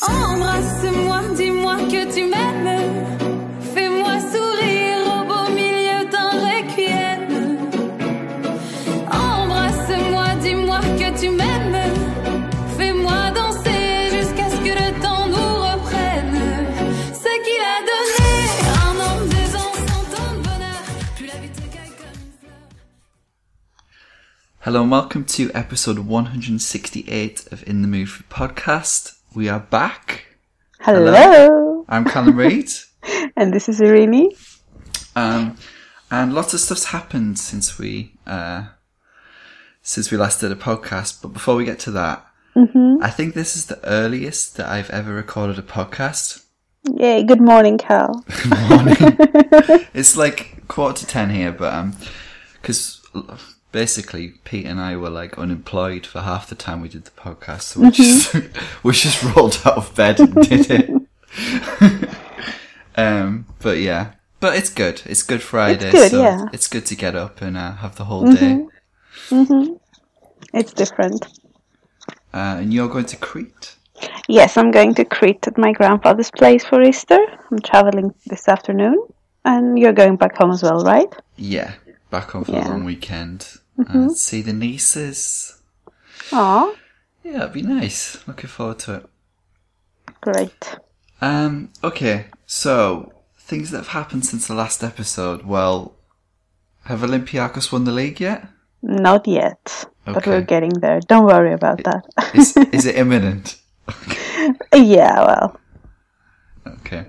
Embrasse-moi, dis-moi que tu m'aimes. Fais-moi sourire au beau milieu d'un requiem. Embrasse-moi, dis-moi que tu m'aimes. Fais-moi danser jusqu'à ce que le temps nous reprenne. Ce qu'il a donné, un an, deux ans, cent ans de bonheur. Plus la vie te comme une fleur. Hello and welcome to episode 168 of In the Mood for Podcast. We are back. Hello. I'm Callum Reid. And this is Irini. Um, and lots of stuff's happened since we uh, since we last did a podcast. But before we get to that, I think this is the earliest that I've ever recorded a podcast. Yay, good morning, Cal. It's like quarter to ten here, but um, because basically Pete and I were like unemployed for half the time we did the podcast, so we just we just rolled out of bed and did it. um, but yeah, but it's good. It's Good Friday, good, so yeah. it's good to get up and uh, have the whole day. It's different. Uh, and you're going to Crete. Yes, I'm going to Crete at my grandfather's place for Easter. I'm traveling this afternoon. And you're going back home as well, right? Yeah, back for Yeah. a long weekend. and see the nieces. Aw, Yeah, it'd be nice. Looking forward to it. great. Um, okay, so things that have happened since the last episode. Well, have Olympiacos won the league yet? Not yet, but we're getting there. Don't worry about that. Is is it imminent? yeah, well, Okay.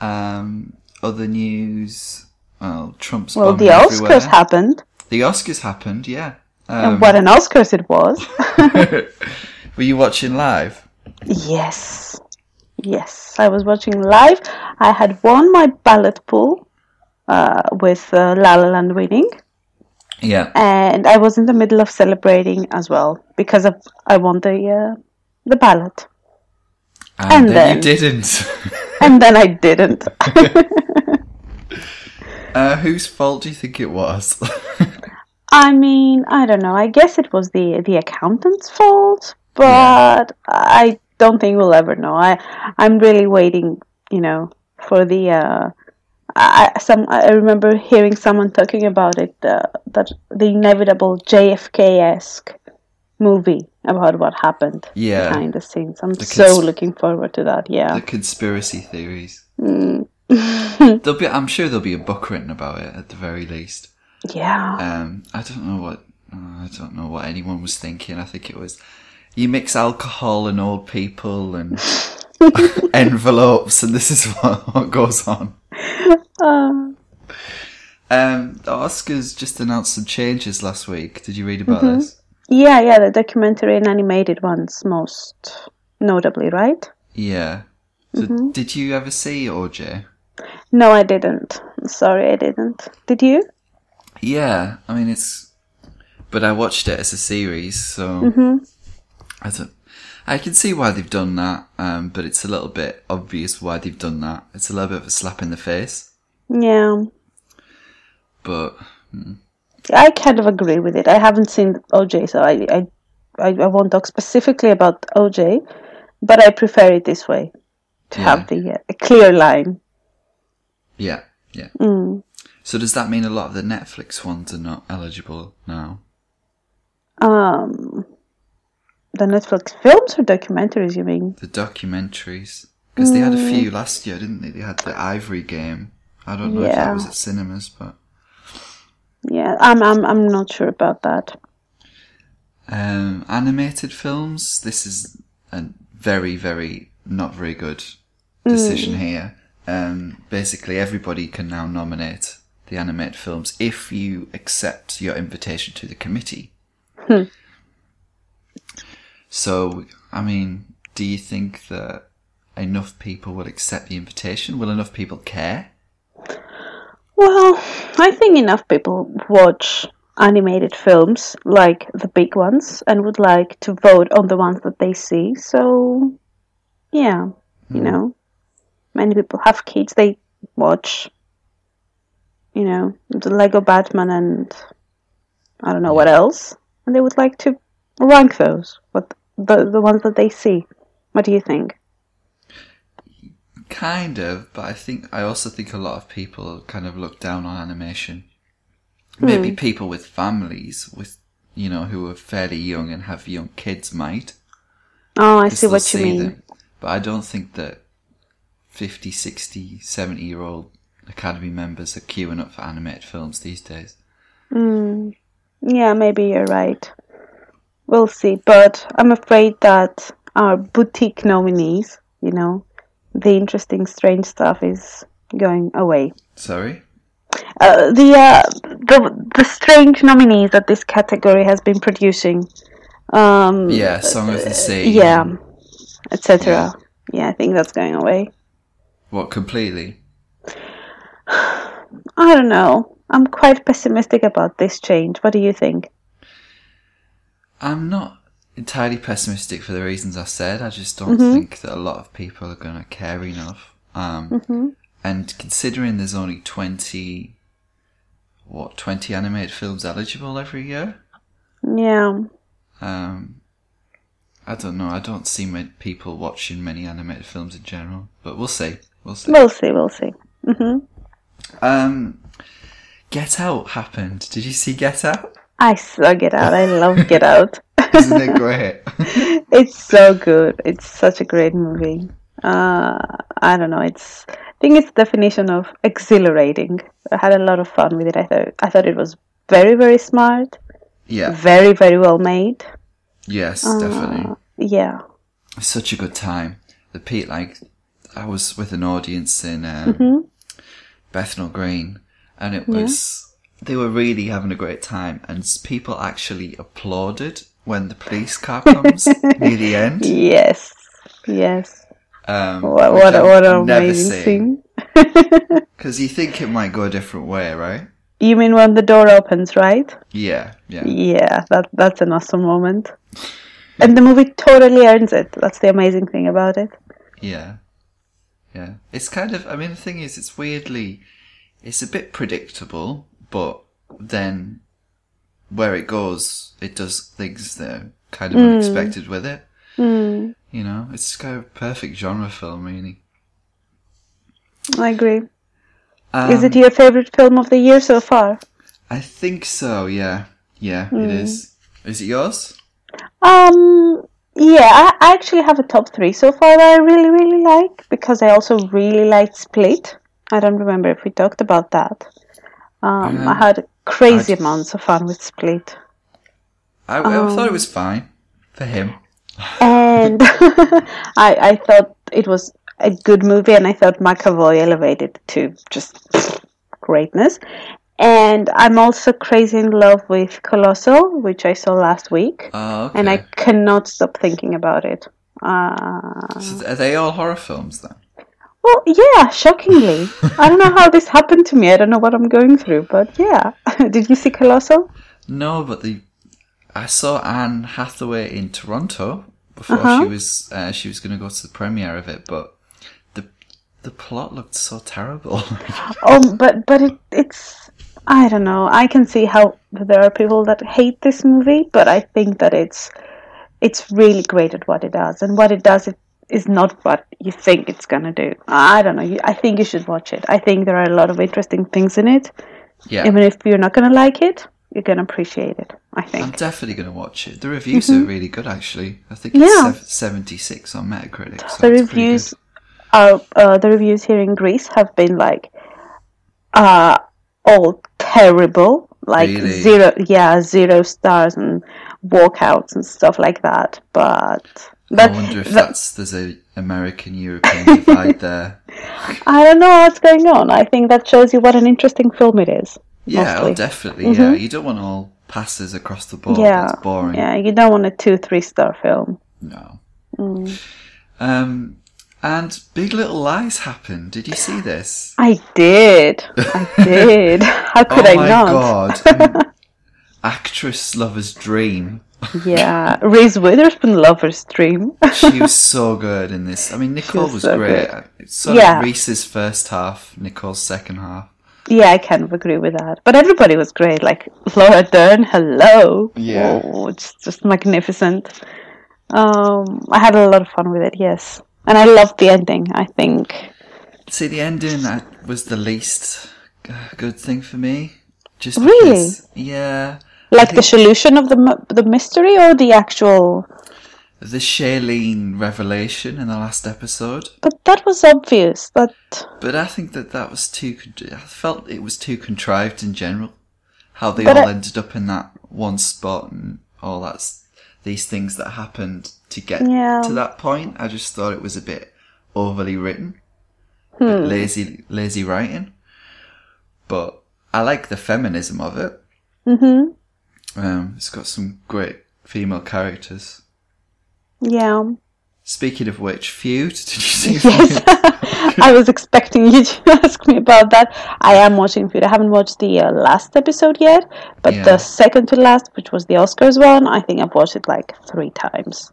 Um, other news. Well, Trump's well, the Oscars everywhere. happened, The Oscars happened, yeah. Um, and what an Oscars it was. were you watching live? Yes. Yes. I was watching live. I had won my ballot pool uh, with uh, La La Land winning. Yeah. And I was in the middle of celebrating as well because of, I won the, uh, the ballot. And, and then, then- you didn't. And then I didn't. Uh, whose fault do you think it was? I mean, I don't know. I guess it was the, the accountant's fault, but I don't think we'll ever know. I, I'm really waiting, you know, for the, uh, I, some I remember hearing someone talking about it uh, that the inevitable JFK-esque movie about what happened Yeah. behind the scenes. I'm The so looking forward to that. Yeah, the conspiracy theories. Mm. there'll be, I'm sure there'll be a book written about it at the very least. yeah, Um, I don't know what I don't know what anyone was thinking. I think it was you mix alcohol and old people and envelopes, and this is what, what goes on. Um, Um, the Oscars just announced some changes last week. Did you read about Mm-hmm. this? yeah, yeah. The documentary and animated ones most notably, right? Yeah. So Mm-hmm. did you ever see OJ? No, I didn't. Sorry, I didn't. Did you? Yeah, I mean it's, but I watched it as a series, so Mm-hmm. I don't. I can see why they've done that, um, but it's a little bit obvious why they've done that. It's a little bit of a slap in the face, Yeah, but I kind of agree with it. I haven't seen OJ, so I, I, I, I won't talk specifically about OJ, but I prefer it this way to Yeah. have the uh, clear line. Yeah, yeah. Mm. So does that mean a lot of the Netflix ones are not eligible now? Um, the Netflix films or documentaries, you mean? The documentaries, because they had a Mm. few last year, didn't they? They had the Ivory Game. I don't know if that was at cinemas, but Yeah, I'm, I'm, I'm not sure about that. Um, animated films. This is a very, very not very good decision here. Um, basically, everybody can now nominate the animated films if you accept your invitation to the committee. Hmm. So, I mean, do you think that enough people will accept the invitation? Will enough people care? Well, I think enough people watch animated films, like the big ones, and would like to vote on the ones that they see. So, yeah, you know, many people have kids, they watch, you know, the Lego Batman and I don't know what else, and they would like to rank those, what the, the ones that they see. What do you think? Kind of, but I think I also think a lot of people kind of look down on animation. Maybe hmm. people with families, with you know, who are fairly young and have young kids might. Oh, I see what you mean. them. But I don't think that 50, 60, 70 year old Academy members are queuing up for animated films these days. Yeah, maybe you're right. We'll see. But I'm afraid that our boutique nominees, you know, the interesting, strange stuff is going away. Sorry? Uh, the, uh, the the strange nominees that this category has been producing. Um, Yeah, Song of the Sea. yeah, etc. Yeah. I think that's going away. What, completely? I don't know. I'm quite pessimistic about this change. What do you think? I'm not entirely pessimistic for the reasons I said. I just don't Mm-hmm. think that a lot of people are going to care enough. Um, Mm-hmm. And considering there's only 20, what, 20 animated films eligible every year? Yeah. Um, I don't know. I don't see many people watching many animated films in general, but we'll see. We'll see. We'll see. We'll see. hmm Um, Get Out happened. Did you see Get Out? I saw Get Out. I love Get Out. Isn't it great? it's so good. It's such a great movie. Uh, I don't know. It's I think it's the definition of exhilarating. I had a lot of fun with it. I thought I thought it was very very smart, yeah. very very well made. Yes, Uh, definitely. Yeah. such a good time. The Pete, like, I was with an audience in um, Mm-hmm. Bethnal Green, and it was they were really having a great time, and people actually applauded when the police car comes near the end. Yes. Yes. Um, What what, a- what an amazing scene. Because you think it might go a different way, right? You mean when the door opens, right? Yeah, yeah, Yeah, that that's an awesome moment. And the movie totally earns it. That's the amazing thing about it. yeah, yeah. It's kind of. I mean, the thing is, it's weirdly, it's a bit predictable, but then where it goes, it does things that are kind of unexpected with it. Mm, You know, it's kind of a perfect genre film, really. I agree. Um, Is it your favorite film of the year so far? I think so. Yeah, yeah, it is. Is it yours? Um, yeah, I, I actually have a top three so far that I really, really like because I also really liked Split. I don't remember if we talked about that. Um, I Um, had crazy I'd- amounts of fun with Split. I, I thought it was fine for him. and I, I thought it was a good movie, and I thought McAvoy elevated to just greatness. And I'm also crazy in love with Colossal, which I saw last week, Oh, okay. and I cannot stop thinking about it. Uh, So are they all horror films then? well, yeah, shockingly. I don't know how this happened to me. I don't know what I'm going through, but yeah. Did you see Colossal? No, but the I saw Anne Hathaway in Toronto before Uh-huh. she was uh, she was going to go to the premiere of it, but the the plot looked so terrible. Oh, but but it, it's I don't know. I can see how there are people that hate this movie, but I think that it's it's really great at what it does, and what it does it is not what you think it's gonna do. I don't know. I think you should watch it. I think there are a lot of interesting things in it. yeah, Even if you're not gonna like it, you're gonna appreciate it. I think. I'm definitely going to watch it. The reviews are really good, actually. I think it's Mm-hmm. Yeah. 76 on Metacritic. So the reviews are uh, the reviews here in Greece have been like uh all terrible like Really? zero yeah zero stars and walkouts and stuff like that but I but wonder if that- that's there's a American European divide there. I don't know what's going on I think that shows you what an interesting film it is Yeah, oh, definitely. Yeah, you don't want all passes across the board. yeah That's boring. yeah you don't want a two three star film No. Mm. Um, and Big Little Lies happened. Did you see this? I did I did how could oh I not? Oh my god! I mean, actress lover's dream. yeah Reese Witherspoon lover's dream She was so good in this. I mean, Nicole was was, so great. It's sort Yeah. of Reese's first half, Nicole's second half. Yeah, I kind of agree with that. But everybody was great. Like Laura Dern, hello. Yeah. Oh, it's just magnificent. Um, I had a lot of fun with it, yes. And I loved the ending. I think See, the ending that was the least uh, good thing for me. Just Really? because, yeah. Like I the solution of the the mystery or the actual. the Shailene revelation in the last episode. But that was obvious. That But I think that that was too. I felt it was too contrived in general. How they But all I- ended up in that one spot and all that's these things that happened to get Yeah. to that point. I just thought it was a bit overly written, Hmm. lazy, lazy writing. But I like the feminism of it. hmm Um, it's got some great female characters. yeah. Speaking of which, Feud. Did you see? Yes, I was expecting you to ask me about that. I am watching Feud. I haven't watched the uh, last episode yet, but Yeah. the second to last, which was the Oscars one, I think I've watched it like three times.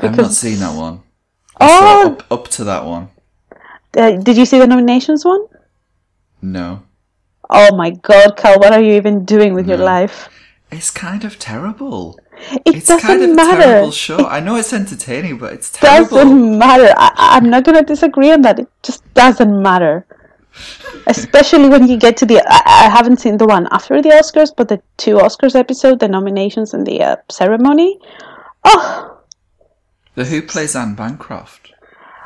I've not seen that one. I Oh, up, up to that one. uh, did you see the nominations one? No. Oh my God, Cal, what are you even doing with your life? It's kind of terrible. It It's doesn't kind of a matter. terrible show. I know it's entertaining, but it's terrible. doesn't matter. I, I'm not going to disagree on that. It just doesn't matter. Especially when you get to the. I, I haven't seen the one after the Oscars, but the two Oscars episode, the nominations and the uh, ceremony. Oh, The who plays Anne Bancroft?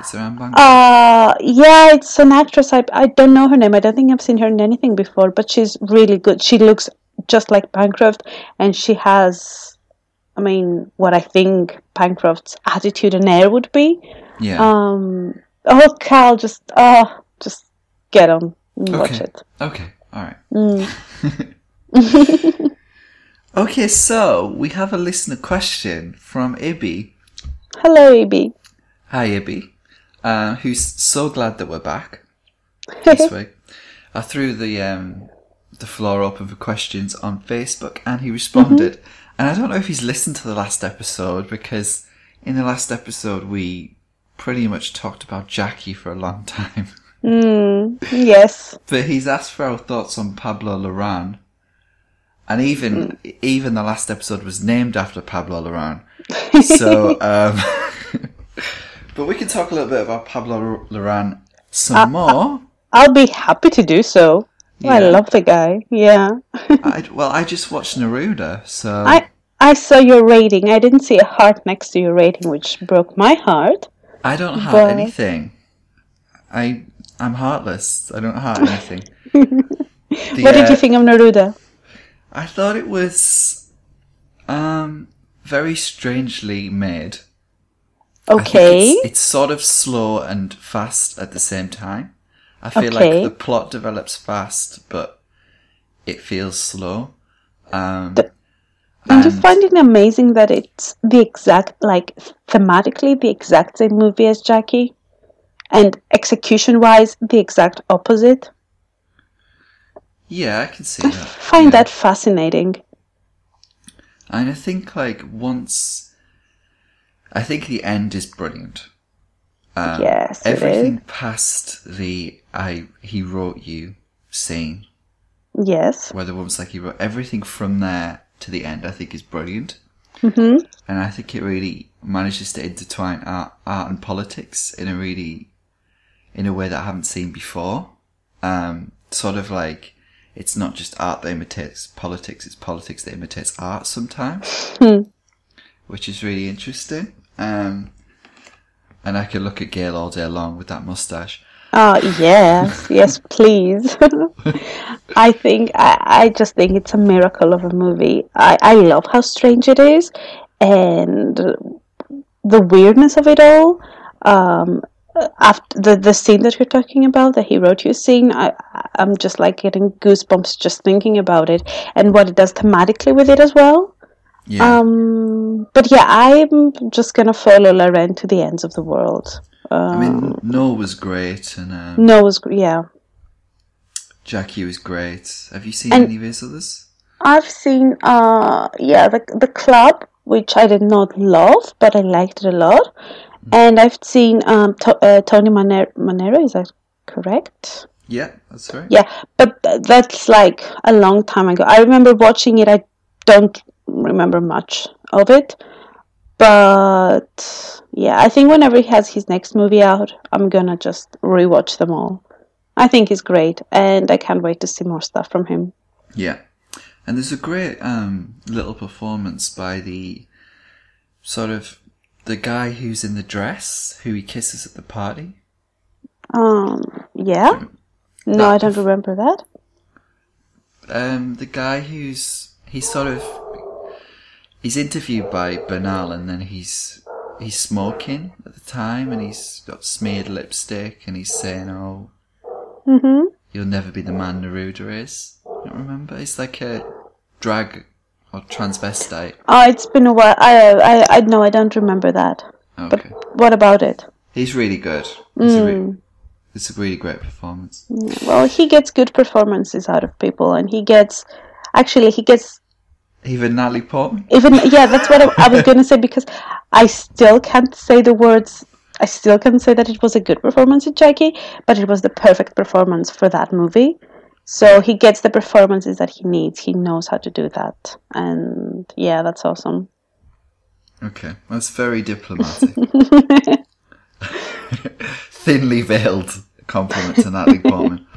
Is there Anne Bancroft? uh, yeah, it's an actress. I, I don't know her name. I don't think I've seen her in anything before, but she's really good. She looks just like Bancroft, and she has, I mean, what I think Bancroft's attitude and air would be. yeah. Um. Oh, Cal, just oh, just get on and watch okay. it. Okay. All right. Mm. okay, so we have a listener question from Ibby. Hello, AB. Hi, Ibby. Uh, who's so glad that we're back this week. I threw the um, the floor open for questions on Facebook, and he responded. Mm-hmm. And I don't know if he's listened to the last episode because in the last episode we pretty much talked about Jackie for a long time. Mm, yes. But he's asked for our thoughts on Pablo Larraín, and even even the last episode was named after Pablo Larraín. So, um, but we can talk a little bit about Pablo Larraín some more. I'll be happy to do so. I love the guy. Yeah. I, well, I just watched Neruda, so I I saw your rating. I didn't see a heart next to your rating, which broke my heart. I don't heart but- anything. I I'm heartless. I don't heart anything. The, what did uh, you think of Neruda? I thought it was um very strangely made. Okay. it's, it's sort of slow and fast at the same time. I feel Okay. like the plot develops fast, but it feels slow. Um, The- I'm just finding it amazing that it's the exact, like, thematically, the exact same movie as Jackie, and execution wise, the exact opposite. yeah, I can see I that. find yeah. that fascinating. And I think like once, I think the end is brilliant. Um, Yes, everything past the I he wrote you scene, Yes. where the woman's like he wrote everything from there to the end. I think is brilliant, hmm and I think it really manages to intertwine art, art and politics in a really, in a way that I haven't seen before. Um, sort of like it's not just art that imitates politics; it's politics that imitates art sometimes Hmm. which is really interesting. Um, and I could look at Gael all day long with that mustache. Oh yes, yes, please. I think I, I just think it's a miracle of a movie. I, I love how strange it is, and the weirdness of it all. Um, after the the scene that you're talking about, the he wrote you a scene, I I'm just like getting goosebumps just thinking about it and what it does thematically with it as well. Yeah, Um, but yeah, I'm just gonna follow Larraín to the ends of the world. Um, I mean, Noel was great, and um, no, was yeah. Jackie was great. Have you seen And- any of his others? I've seen, uh, yeah, the the club, which I did not love, but I liked it a lot, and I've seen um to, uh, Tony Manero, Manero. Is that correct? Yeah, that's right. Yeah, but th- that's like a long time ago. I remember watching it. I don't remember much of it, But yeah, I think whenever he has his next movie out, I'm gonna just rewatch them all. I think he's great, and I can't wait to see more stuff from him. Yeah. And there's a great um, little performance by the sort of the guy who's in the dress who he kisses at the party. Um, yeah. No, I don't remember that. Um, the guy who's he's sort of he's interviewed by Bernal and then he's he's smoking at the time and he's got smeared lipstick and he's saying, "Oh, hmm you'll never be the man Neruda is." I don't remember. It's like a drag or transvestite. Oh, it's been a while. I, I, I no, I don't remember that. Okay, What about it? he's really good. It's, a re- it's a really great performance. Well, he gets good performances out of people, and he gets actually he gets Even Natalie Portman. even yeah. That's what I, I was gonna say because I still can't say the words. I still can't say that it was a good performance in Jackie, but it was the perfect performance for that movie. So he gets the performances that he needs. He knows how to do that, and yeah, that's awesome. Okay, that's very diplomatic. Thinly veiled compliment to Natalie Portman.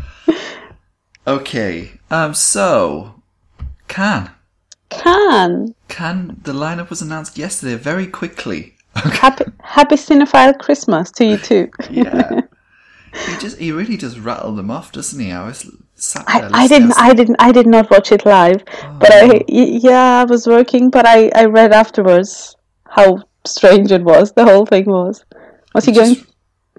Okay, um, so Can Can Can the lineup was announced yesterday very quickly. happy happy cinephile Christmas to you too. Yeah, he just he really just rattled them off, doesn't he? I was sat there. I, I didn't I didn't I did not watch it live, but I yeah I was working, but I I read afterwards how strange it was. The whole thing was. Was he, He just- going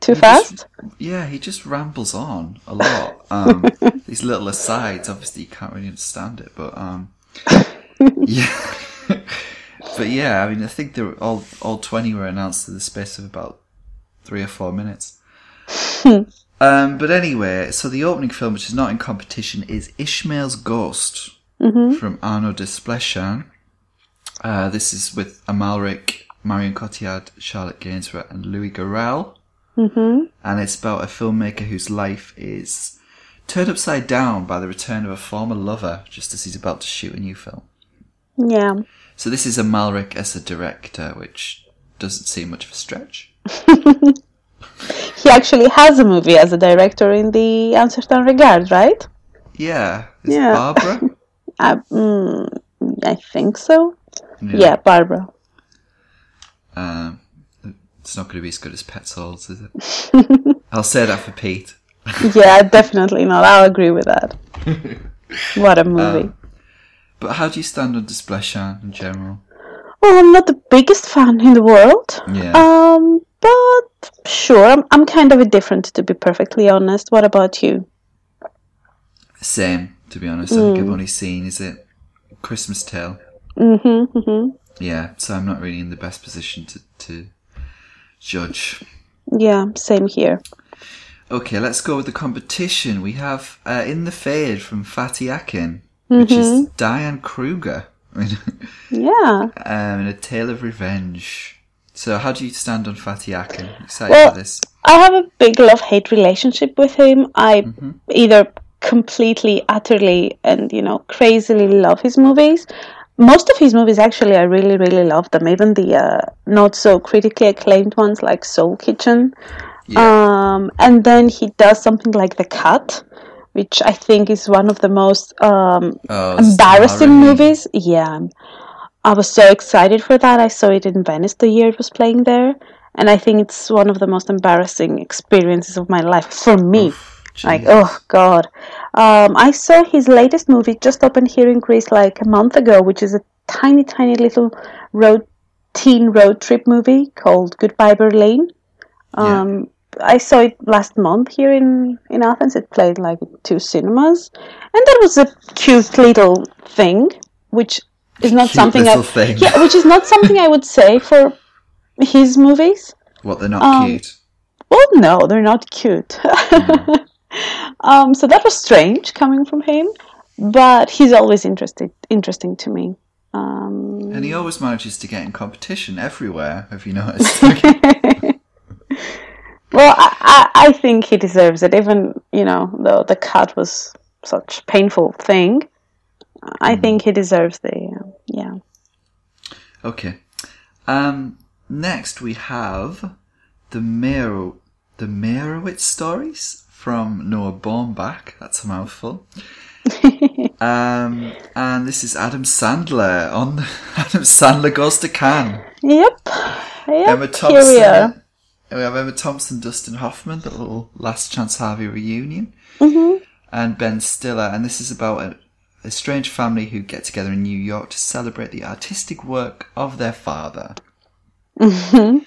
too he fast? just- yeah, he just rambles on a lot. Um, these little asides, obviously, you can't really understand it, but um, yeah, but yeah, I mean, I think they were all all twenty were announced in the space of about three or four minutes. um, but anyway, so the opening film, which is not in competition, is Ishmael's Ghost from Arnaud Desplechin. Uh, this is with Amalric, Marion Cotillard, Charlotte Gainsbourg, and Louis Garrel Mm-hmm. and it's about a filmmaker whose life is turned upside down by the return of a former lover just as he's about to shoot a new film. Yeah. So this is Amalric as a director, which doesn't seem much of a stretch. He actually has a movie as a director in the Un Certain Regard, right? Yeah, is Yeah. Barbara? Uh, mm, I think so. Yeah, Barbara. Um, it's not going to be as good as Pet Souls, is it? I'll say that for Pete. Yeah, definitely not. I'll agree with that. What a movie. But how do you stand on Desplechin in general? Well, I'm not the biggest fan in the world. Yeah. Um, but sure, I'm, I'm kind of indifferent to be perfectly honest. What about you? Same, to be honest. I think I've only seen, is it Christmas Tale? Mm-hmm, mm-hmm. Yeah, so I'm not really in the best position to, to judge. Yeah, same here. Okay, let's go with the competition. We have uh, In the Fade from Fatih Akin, which is Diane Kruger I mean, Yeah. um, in A Tale of Revenge. So, how do you stand on Fatih Akin? Excited Well- for this? I have a big love hate relationship with him. I either completely, utterly, and you know, crazily love his movies. Most of his movies, actually, I really, really love them. Even the uh, not so critically acclaimed ones like Soul Kitchen. Um, and then he does something like The Cut, which I think is one of the most um, Oh, embarrassing movies. Yeah. I was so excited for that. I saw it in Venice the year it was playing there. And I think it's one of the most embarrassing experiences of my life for me. like, oh, God. Um, I saw his latest movie just opened here in Greece like a month ago, which is a tiny, tiny little road teen road trip movie called Goodbye Berlin. Um, I saw it last month here in, in Athens. It played like two cinemas. And that was a cute little thing, which is not Cute something I, thing. yeah, which is not something I would say for his movies. What, they're not Um, cute? Well, no, they're not cute. um, so that was strange coming from him, but he's always interested, interesting to me. Um, And he always manages to get in competition everywhere, have you noticed? well, I, I, I think he deserves it, even you know, though the cut was such a painful thing. I think he deserves the uh, yeah. okay. Um, next we have the Mero, the Meyerowitz stories from Noah Baumbach. That's a mouthful. um, and this is Adam Sandler on Adam Sandler goes to Cannes. Yep. Yep. Emma Thompson. We have Emma Thompson, Dustin Hoffman, the little Last Chance Harvey reunion, Mm-hmm. and Ben Stiller. And this is about a, a strange family who get together in New York to celebrate the artistic work of their father. Mm-hmm.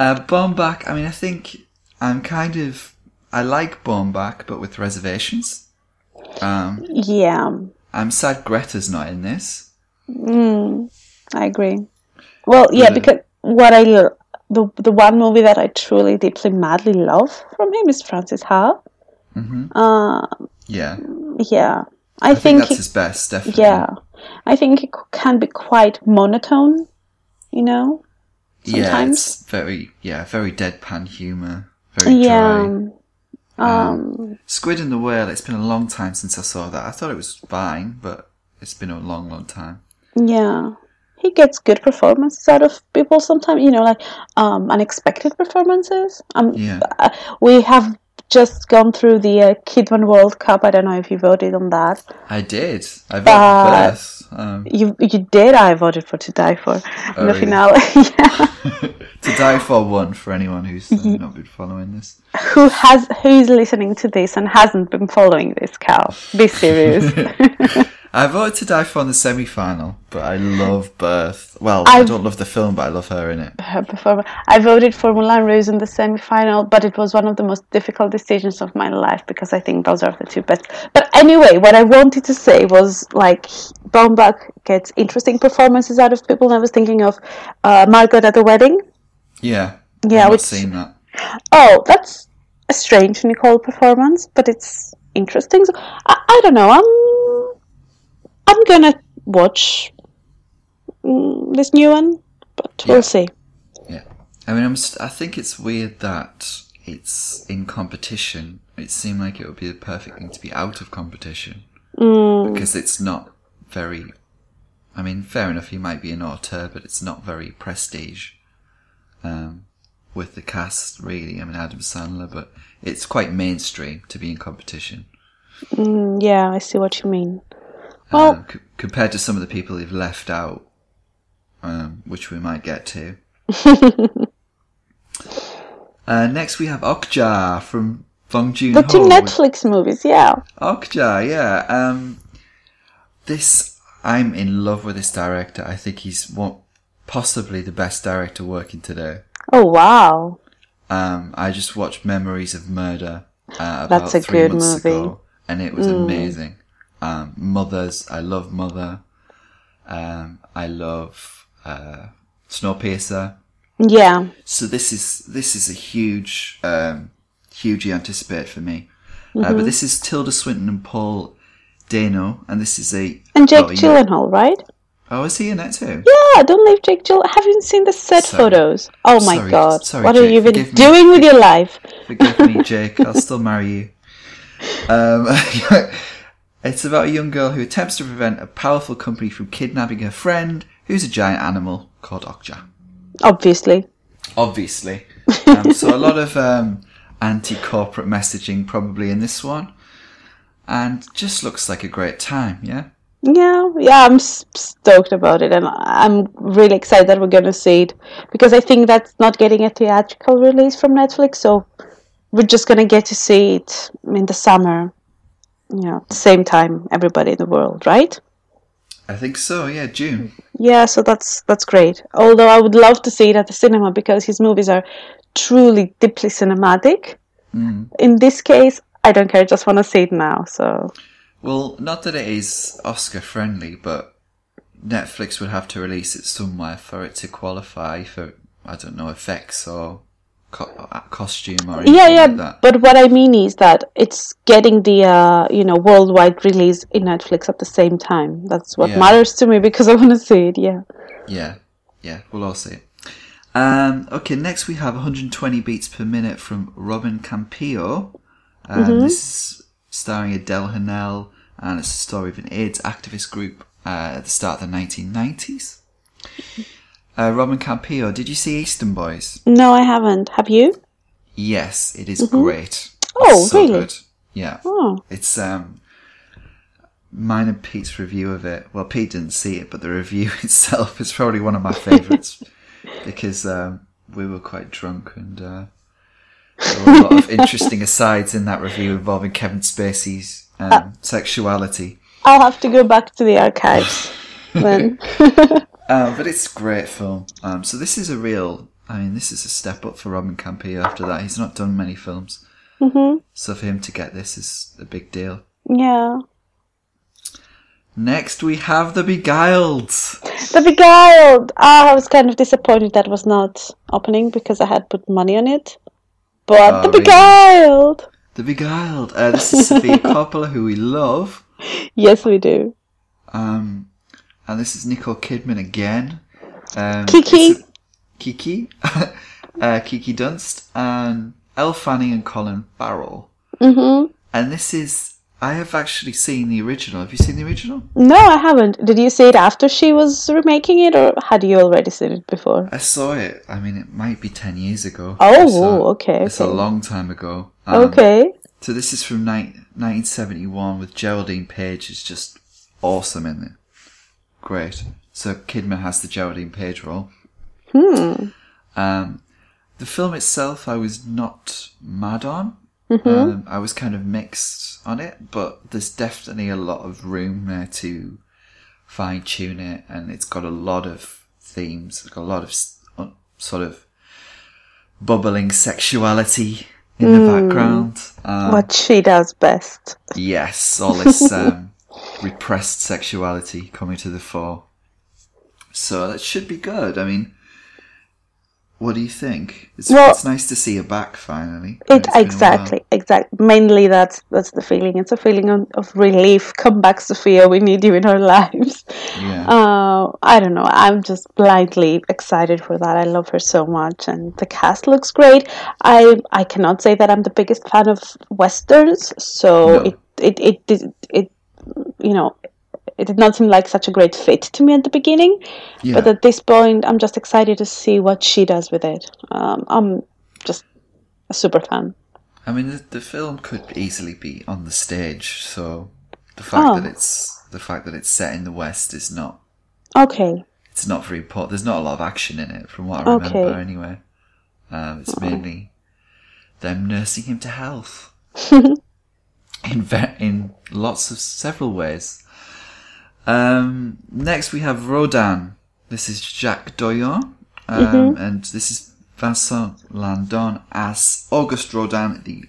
Uh, Baumbach, I mean, I think I'm kind of. I like Baumbach, but with reservations. Um, Yeah. I'm sad Greta's not in this. Mm, I agree. Well, yeah, because what I the the one movie that I truly, deeply, madly love from him is Frances Ha. hmm Uh, Yeah, yeah, I, I think think, that's he- his best, definitely. yeah, I think it can be quite monotone. You know. Yeah, sometimes. it's very yeah, very deadpan humor, very Yeah. dry. Um. Squid and the Whale. It's been a long time since I saw that. I thought it was fine, but it's been a long, long time. Yeah. He gets good performances out of people sometimes, you know, like um, unexpected performances. Um, Yeah. uh, we have just gone through the uh, Kidman World Cup. I don't know if you voted on that. I did. I voted for Birth. Um, You you did. I voted for To Die For in Oh, the really? finale. to Die for one for anyone who's uh, not been following this. Who has who is listening to this and hasn't been following this, Cal? Be serious. I voted to Die for in the semi-final, but I love Birth. Well, I I've- don't love the film, but I love her in it. her performance. I voted for Moulin Rouge in the semi-final, but it was one of the most difficult decisions of my life because I think those are the two best. But anyway, what I wanted to say was like Baumbach gets interesting performances out of people. And I was thinking of uh, Margot at the wedding. Yeah. Yeah, I've seen that. Oh, that's a strange Nicole performance, but it's interesting. So, I, I don't know. I'm I'm gonna watch mm, this new one, but Yeah. we'll see. Yeah, I mean, I'm. St- I think it's weird that it's in competition. It seemed like it would be the perfect thing to be out of competition Mm, because it's not very. I mean, fair enough. He might be an auteur, but it's not very prestige. Um, with the cast, really. I mean, Adam Sandler, but it's quite mainstream to be in competition. mm, yeah, I see what you mean. Well, um, c- compared to some of the people they've left out, um, which we might get to. uh, next, we have Okja from Bong Joon Ho. the two. Netflix movies, yeah. Okja, yeah. Um, this, I'm in love with this director. I think he's one, possibly the best director working today. Oh wow, Um, I just watched Memories of Murder uh, That's a three good movie. ago, and it was amazing. Um, Mothers, I love Mother. Um, I love uh, Snowpiercer. yeah. So this is this is a huge, um, hugely anticipated for me. Uh, Mm-hmm. but this is Tilda Swinton and Paul Dano, and this is a And Jake oh, Gyllenhaal, right? Oh, is he in it too? Yeah, don't leave Jake Gyllenhaal. Have you seen the set Sorry. photos? Oh my Sorry, god, sorry, what have Jake, you been me. doing with your life? Forgive me, Jake. I'll still marry you. Um, it's about a young girl who attempts to prevent a powerful company from kidnapping her friend, who's a giant animal called Okja. Obviously. Obviously. Um, so a lot of um, anti-corporate messaging probably in this one, and just looks like a great time. Yeah. Yeah, yeah, I'm stoked about it, and I'm really excited that we're going to see it because I think that's not getting a theatrical release from Netflix, so we're just going to get to see it in the summer, you know, at the same time everybody in the world, right? I think so. Yeah, June. Yeah, so that's that's great. Although I would love to see it at the cinema because his movies are truly deeply cinematic. Mm. In this case, I don't care; I just want to see it now. So Well, not that it is Oscar friendly, but Netflix would have to release it somewhere for it to qualify for, I don't know, effects or co- uh, costume or yeah, yeah. like. But what I mean is that it's getting the uh, you know worldwide release in Netflix at the same time. That's what Yeah. matters to me because I want to see it. Yeah. Yeah, yeah, we'll all see it. Um, okay, next we have 120 beats per minute from Robin Campillo. Um, This is starring Adele Haenel, and it's the story of an AIDS activist group uh, at the start of the 1990s. Uh, Robin Campillo, did you see Eastern Boys? No, I haven't. Have you? Yes, it is great. Oh, It's so really? good. Yeah. Oh. It's um mine and Pete's review of it. Well, Pete didn't see it, but the review itself is probably one of my favourites because um, we were quite drunk and uh, there were a lot of interesting asides in that review involving Kevin Spacey's um, sexuality. I'll have to go back to the archives then. Um, but it's a great film. Um, so this is a real. I mean, this is a step up for Robin Campillo. After that, he's not done many films, hmm so for him to get this is a big deal. Yeah. Next, we have The Beguiled. The Beguiled! Ah, I was kind of disappointed that was not opening because I had put money on it. But Oh, The really? Beguiled! The Beguiled. Uh, this is Sofia Coppola, who we love. Yes, we do. Um, and this is Nicole Kidman again. Um, Kiki. Kiki. uh, Kiki Dunst and Elle Fanning and Colin Farrell. hmm And this is. I have actually seen the original. Have you seen the original? No, I haven't. Did you see it after she was remaking it, or had you already seen it before? I saw it. I mean, it might be 10 years ago. Oh, it. okay, It's a long time ago. Um, Okay. So this is from ni- 1971 with Geraldine Page. It's just awesome in it. Great. So Kidman has the Geraldine Page role. Hmm. Um, the film itself, I was not mad on. Um, I was kind of mixed on it, but there's definitely a lot of room there to fine tune it, and it's got a lot of themes. It's got a lot of sort of bubbling sexuality in the background. Um, What she does best. Yes, all this um, repressed sexuality coming to the fore. So that should be good. I mean, what do you think? It's, Well- it's nice to see her back finally. It It's been a exactly, exactly. Mainly, that's that's the feeling. It's a feeling of, of relief. Come back, Sofia. We need you in our lives. Yeah. Uh, I don't know. I'm just blindly excited for that. I love her so much, and the cast looks great. I I cannot say that I'm the biggest fan of westerns, so No. it, it it it it you know it did not seem like such a great fit to me at the beginning. yeah. But at this point, I'm just excited to see what she does with it. Um, I'm just a super fan. I mean, the, the film could easily be on the stage, so the fact Oh. that it's the fact that it's set in the West is not Okay. it's not very important. There's not a lot of action in it, from what I remember. Okay. Anyway, um, it's mainly them nursing him to health in in lots of several ways. Um, next, we have Rodin. This is Jacques Doillon, um, and this is Vincent Lindon as Auguste Rodin, the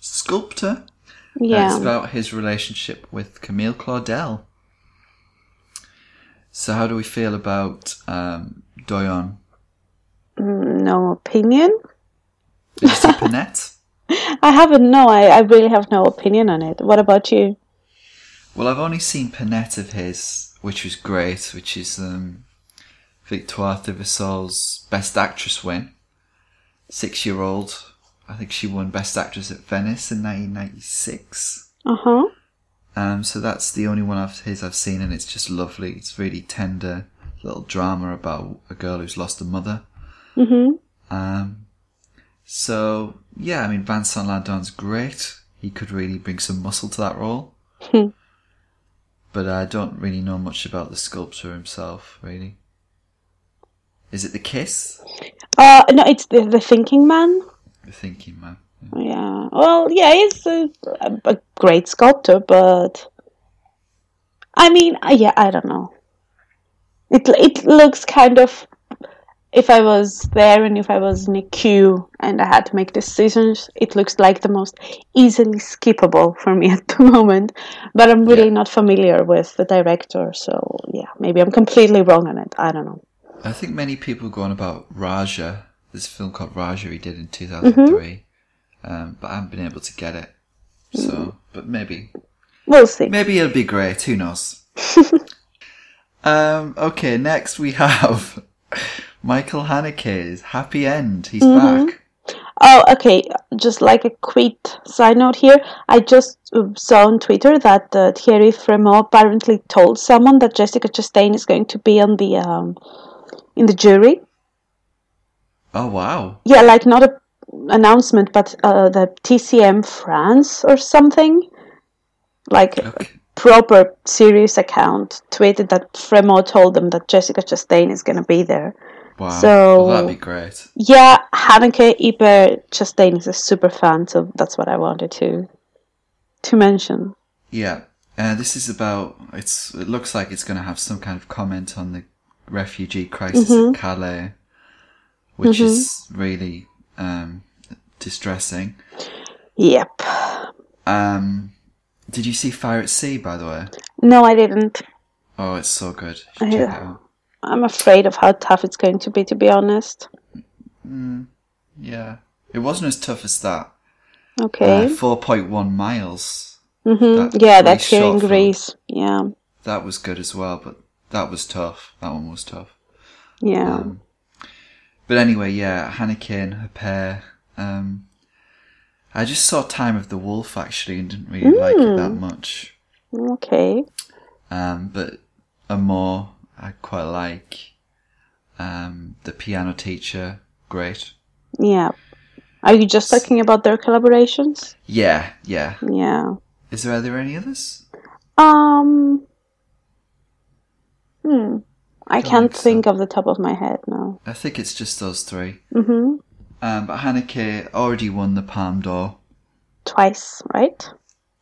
sculptor. Uh, Yeah. it's about his relationship with Camille Claudel. So, how do we feel about um, Doillon? no opinion. You Ponette? I haven't. No, I, I really have no opinion on it. What about you? Well, I've only seen Ponette of his, which was great, which is um, Victoire Thivisol's Best Actress win. Six year old. I think she won Best Actress at Venice in 1996. Uh huh. Um, so that's the only one of his I've seen, and it's just lovely. It's really tender little drama about a girl who's lost a mother. Mhm. Um, so yeah, I mean Vincent Lindon's great. He could really bring some muscle to that role. Hmm. but I don't really know much about the sculptor himself. Really, is it the kiss? Uh, no, it's the the Thinking Man. The thinking man. Yeah. Well, yeah, he's a, a, a great sculptor, but I mean, uh, yeah, I don't know. It it looks kind of. If I was there and if I was in a queue and I had to make decisions, it looks like the most easily skippable for me at the moment. But I'm really Yeah. not familiar with the director, so yeah, maybe I'm completely wrong on it. I don't know. I think many people go on about Raja. This film called Raja he did in 2003. Um, but I haven't been able to get it. So, but maybe, We'll see. maybe it'll be great. Who knows? um, okay, next we have Michael Haneke's Happy End. He's back. Oh, okay. Just like a quick side note here, I just uh, saw on Twitter that uh, Thierry Frémaux apparently told someone that Jessica Chastain is going to be on the um, in the jury. Oh wow. Yeah, like not a announcement, but uh, the TCM France or something, like Okay. a proper serious account tweeted that Frémaux told them that Jessica Chastain is going to be there. Wow. So- well, that'd be great. Yeah, Haneke Iber Chastain is a super fan, so that's what I wanted to to mention. Yeah. Uh, this is about. It's. It looks like it's going to have some kind of comment on the refugee crisis Mm-hmm. at Calais, which is really um, distressing. Yep. Um, did you see Fire at Sea, by the way? No, I didn't. Oh, it's so good. You should check it. I'm afraid of how tough it's going to be, to be honest. Yeah. It wasn't as tough as that. Okay. Uh, 4.1 miles. Mm-hmm. that Yeah, that's here in. Greece. Yeah. That was good as well, but that was tough. That one was tough. Yeah. Um, But anyway, yeah, Haneke and Huppert. Um, I just saw Time of the Wolf actually and didn't really like it that much. okay. Um, but Amour, I quite like. Um, the piano teacher, great. Yeah. Are you just talking about their collaborations? Yeah, yeah. Yeah. Is there are there any others? Um. Hmm. I can't think so. of the top of my head now. I think it's just those three. hmm Um, but Haneke already won the Palme d'Or Twice, right?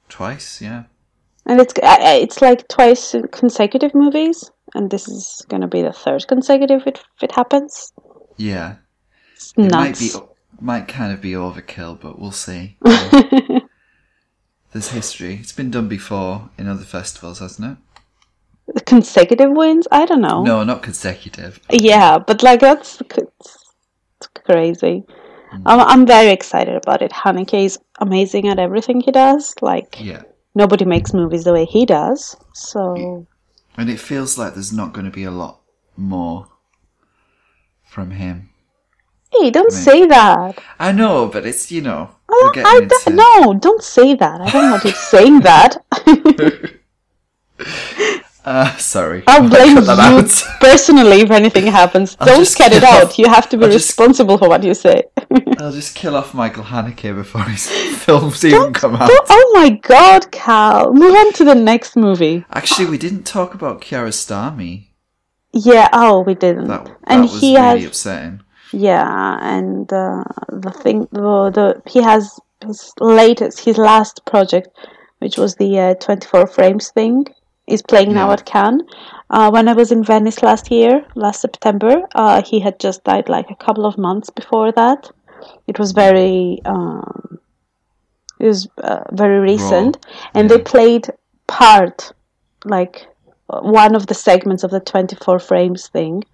twice. Yeah. And it's I- it's like twice consecutive movies, and this is gonna be the third consecutive if it happens. Yeah. It's It nuts. might be might kind of be overkill, but we'll see. There's history. It's been done before in other festivals, hasn't it? consecutive wins. I don't know. No, not consecutive. Yeah, but like that's it's, it's crazy. Hmm. I'm, I'm very excited about it. Haneke is amazing at everything he does. Like Yeah. nobody makes movies the way he does. So And it feels like there's not going to be a lot more from him. hey, don't say that. I know, but it's, you know, I, we're I don't- into... no, don't say that. I don't want you saying that. Uh, sorry. I'll blame that you personally if anything happens. I'll don't just cut it kill- out. You have to be I'll just- responsible for what you say. I'll just kill off Michael Haneke before his films even Don't- come out. oh my god, Cal. Move on to the next movie. Actually, we didn't talk about Kiarostami. Yeah, oh, we didn't. That, that and was he really has upsetting. Yeah, and uh, the thing, the, the he has his latest, his last project, which was the uh, 24 frames thing, is playing now at Cannes. Uh, when I was in Venice last year, last September, uh, he had just died like a couple of months before that. It was very, um, it was uh, very recent, and they played part, like uh, one of the segments of the 24 frames thing,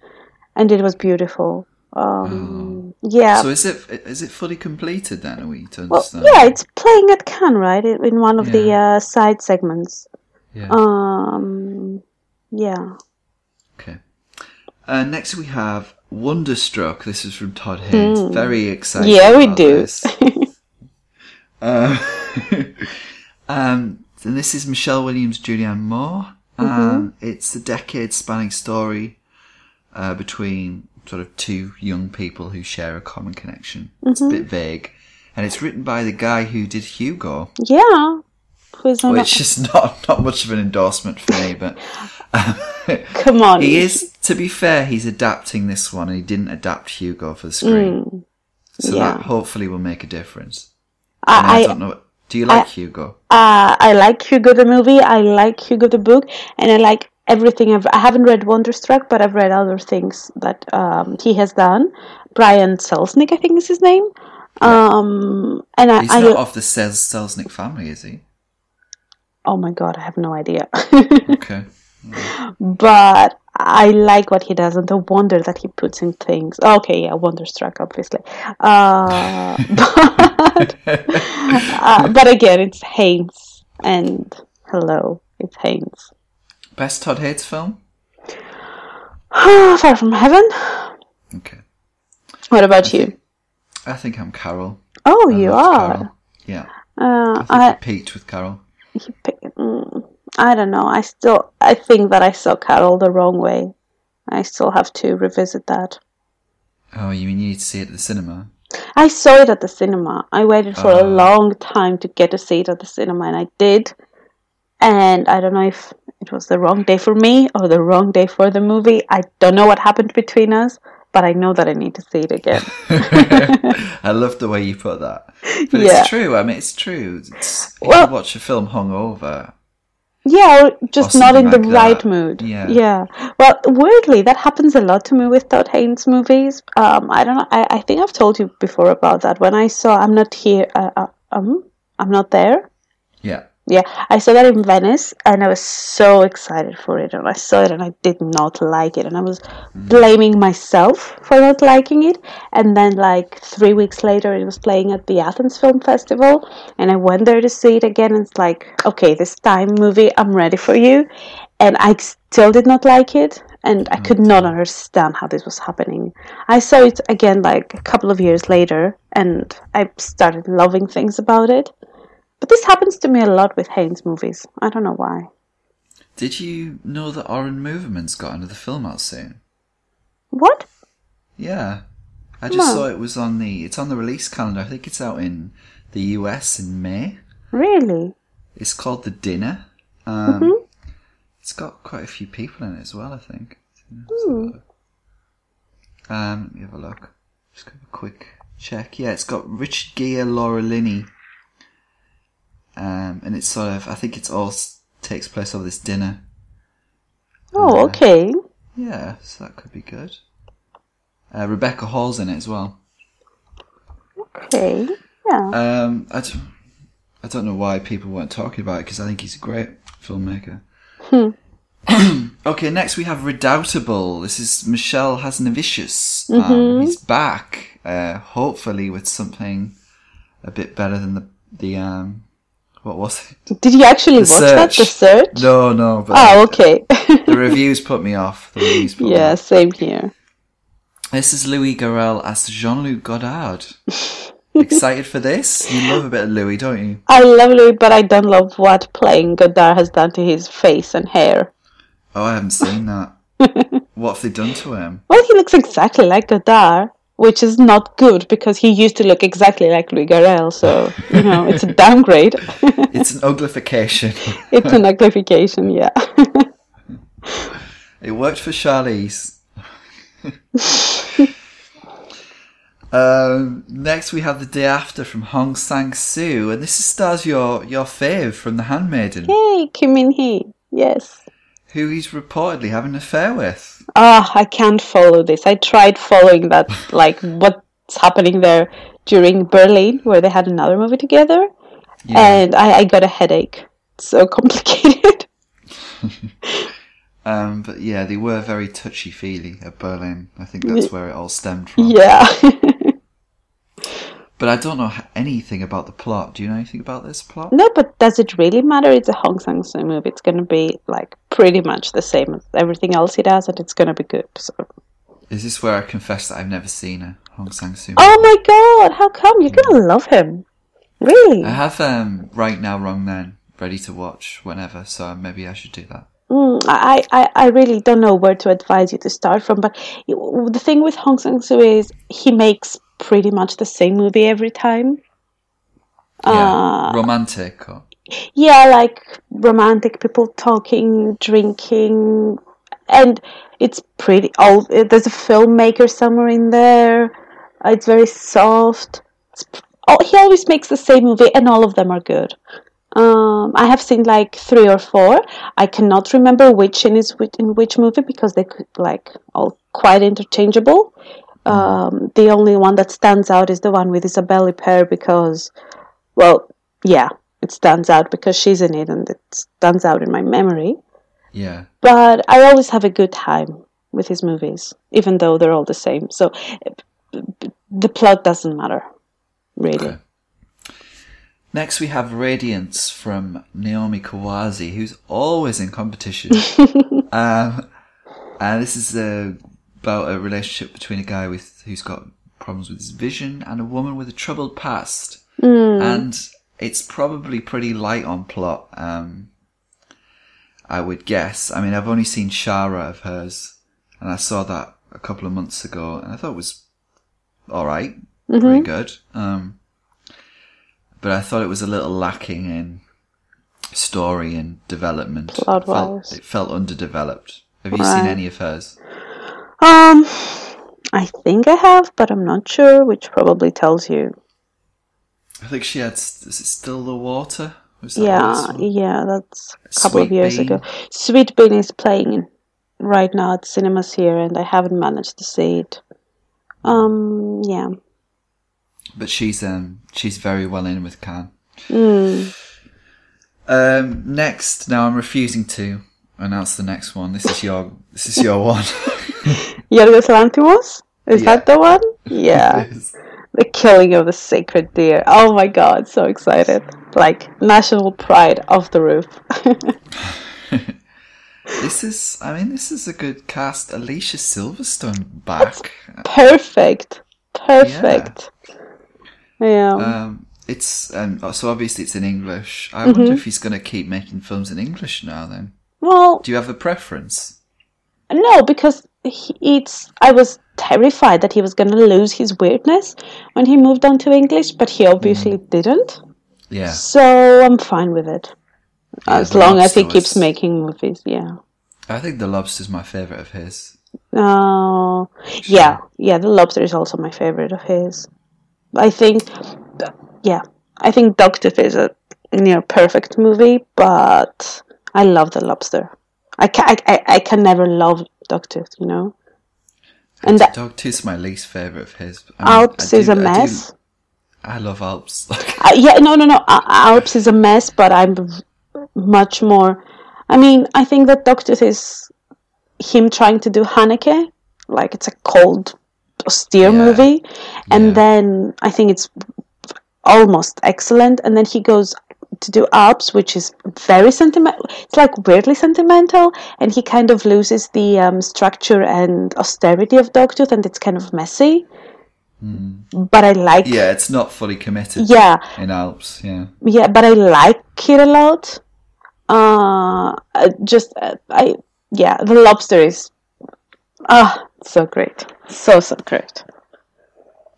and it was beautiful. Um, Yeah. So is it is it fully completed then? Are we to well, understand? yeah, it's playing at Cannes, right? In in one of the uh, side segments. Yeah. Um, yeah. Okay. Uh, next we have Wonderstruck. This is from Todd Haynes. Very excited. Hmm. Yeah, we do. This. uh, um, and this is Michelle Williams, Julianne Moore. Mm-hmm. Um, it's a decade-spanning story uh, between sort of two young people who share a common connection. It's Mm-hmm. a bit vague, and it's written by the guy who did Hugo. Yeah. Which is not not much of an endorsement for me, but Come on. he is. To be fair, he's adapting this one, and he didn't adapt Hugo for the screen, so Mm, yeah. that hopefully will make a difference. I, I, I, don't know. Do you like Hugo? uh, I like Hugo the movie. I like Hugo the book, and I like everything. I've, I haven't read Wonderstruck, but I've read other things that um, he has done. Brian Selznick, I think is his name. Um, and I, He's I not of the Sel- Selznick family, is he? Oh my god, I have no idea. Okay. but I like what he does and the wonder that he puts in things. Okay, yeah, Wonderstruck, obviously. Uh, but, uh, but again, it's Haynes, and hello, it's Haynes. Best Todd Haynes film? Far from Heaven. Okay. What about you? I think I'm Carol. Oh, I you are. Carol. Yeah. Uh, I I, I peaked with Carol. he I don't know. I still, I think that I saw Carol the wrong way. I still have to revisit that. Oh, you mean you need to see it at the cinema? I saw it at the cinema. I waited for a Oh. long time to get to see it at the cinema, and I did. And I don't know if it was the wrong day for me or the wrong day for the movie. I don't know what happened between us, but I know that I need to see it again. I love the way you put that. But Yeah. it's true. I mean, it's true. It's, Well- watch a film hungover, Yeah, or just Or not in the like right that. mood. Yeah. Yeah. Well, weirdly, that happens a lot to me with Todd Haynes movies. Um, I don't know. I, I think I've told you before about that. When I saw I'm Not Here, uh, uh, um, I'm Not There. yeah. Yeah, I saw that in Venice and I was so excited for it. And I saw it and I did not like it. And I was mm. blaming myself for not liking it. And then, like, three weeks later, it was playing at the Athens Film Festival. And I went there to see it again. And it's like, okay, this time movie, I'm ready for you. And I still did not like it. And I could not mm. understand how this was happening. I saw it again, like, a couple of years later. And I started loving things about it. But this happens to me a lot with Haynes movies. I don't know why. Did you know that Oren Moverman's got another film out soon? What? Yeah. I just No. saw it was on the it's on the release calendar. I think it's out in the US in May. Really? It's called The Dinner. Um, Mm-hmm. It's got quite a few people in it as well, I think. Hmm. Um, let me have a look. Just have a quick check. Yeah, it's got Richard Gere, Laura Linney. Um, and it's sort of, I think it's all takes place over this dinner. Oh, okay. Yeah, so that could be good. Uh, Rebecca Hall's in it as well. Okay. Yeah. Um, I, d- I don't know why people weren't talking about it because I think he's a great filmmaker. Hmm. okay, next we have Redoubtable. This is Michel Hazanavicius. Um, he's back, uh, hopefully with something a bit better than the the um, what was it? Did you actually The watch that? The search? No, no, but Oh, okay. the reviews put me off. The reviews put me yeah, same here. This is Louis Garrel as Jean-Luc Godard. Excited for this? You love a bit of Louis, don't you? I love Louis, but I don't love what playing Godard has done to his face and hair. Oh, I haven't seen that. what have they done to him? Well, he looks exactly like Godard, which is not good because he used to look exactly like Louis Garrel. So you know, it's a downgrade. It's an uglification. it's an uglification. Yeah. It worked for Charlize. um, next, we have the day after from Hong Sang Soo, and this is stars your your fave from The Handmaiden, Yay, Kim Min Hee. Yes. who he's reportedly having an affair with. Ah, I can't follow this. I tried following that, like what's happening there during Berlin, where they had another movie together, Yeah. and I, I got a headache. It's so complicated. Um, but yeah, they were very touchy feely at Berlin. I think that's where it all stemmed from. yeah. But I don't know anything about the plot. Do you know anything about this plot? no, but does it really matter? It's a Hong Sang Soo movie. It's going to be like pretty much the same as everything else he does, and it's going to be good. So. Is this where I confess that I've never seen a Hong Sang Soo? Oh my god! How come you're going to love him? Really? I have um, Right Now, Wrong Then ready to watch whenever, so maybe I should do that. Mm, I, I, I really don't know where to advise you to start from, but the thing with Hong Sang Soo is he makes pretty much the same movie every time. Yeah, Uh, romantic. Or, yeah, like romantic people talking, drinking, and it's pretty. Oh, there's a filmmaker somewhere in there. It's very soft. It's, oh, he always makes the same movie, and all of them are good. Um, I have seen like three or four. I cannot remember which in is which, in which movie because they could like all quite interchangeable. Um, the only one that stands out is the one with Isabelle Huppert because, well, yeah, it stands out because she's in it and it stands out in my memory. yeah. But I always have a good time with his movies, even though they're all the same. So the plot doesn't matter, really. Okay. Next, we have Radiance from Naomi Kawase, who's always in competition. um, and this is uh, about a relationship between a guy with who's got problems with his vision and a woman with a troubled past. And it's probably pretty light on plot. Um, I would guess. I mean, I've only seen Shara of hers, and I saw that a couple of months ago, and I thought it was all right, pretty good. Um, but I thought it was a little lacking in story and development. It felt, it felt underdeveloped. Have you Right. seen any of hers? Um, I think I have, but I'm not sure, which probably tells you. I think she had. Is it still the water? Was that Yeah, yeah, that's a couple of years Bean. ago. Sweet Bean is playing right now at cinemas here, and I haven't managed to see it. Um, yeah. But she's um she's very well in with Cannes. Mm. Um, next, now I'm refusing to announce the next one. This is your this is your one. Yorgos Lanthimos? Is Yeah. that the one? Yeah. the killing of the sacred deer. Oh my god, so excited. Like, national pride off the roof. this is I mean this is a good cast. Alicia Silverstone back. Perfect. Perfect. Yeah. Um, it's um, so obviously it's in English. I Mm-hmm. wonder if he's going to keep making films in English now. Then, well, do you have a preference? no, because he, it's. I was terrified that he was going to lose his weirdness when he moved on to English, but he obviously mm. didn't. Yeah, So I'm fine with it. Yeah, as long as he Lobster keeps making movies, yeah. I think The Lobster's my favorite of his. Oh, yeah, yeah. The Lobster is also my favorite of his. I think, yeah, I think Dogtooth is a near perfect movie, but I love The Lobster. I can, I, I, can never love Dogtooth, you know. And that Dog my least favorite of his. I mean, Alps I is do- a I do- mess. I love Alps. Uh, yeah, no, no, no. Alps is a mess, but I'm much more. I mean, I think that Dogtooth is him trying to do Haneke, like it's a cold, austere Yeah. movie, and Yeah. then I think it's almost excellent, and then he goes to do Alps, which is very sentimental. It's like weirdly sentimental, and he kind of loses the um, structure and austerity of Dogtooth, and it's kind of messy. But I like, yeah, it's not fully committed. yeah, in Alps. Yeah, yeah, but I like it a lot. Uh, just uh, I yeah, the lobster is ah so great, so so great.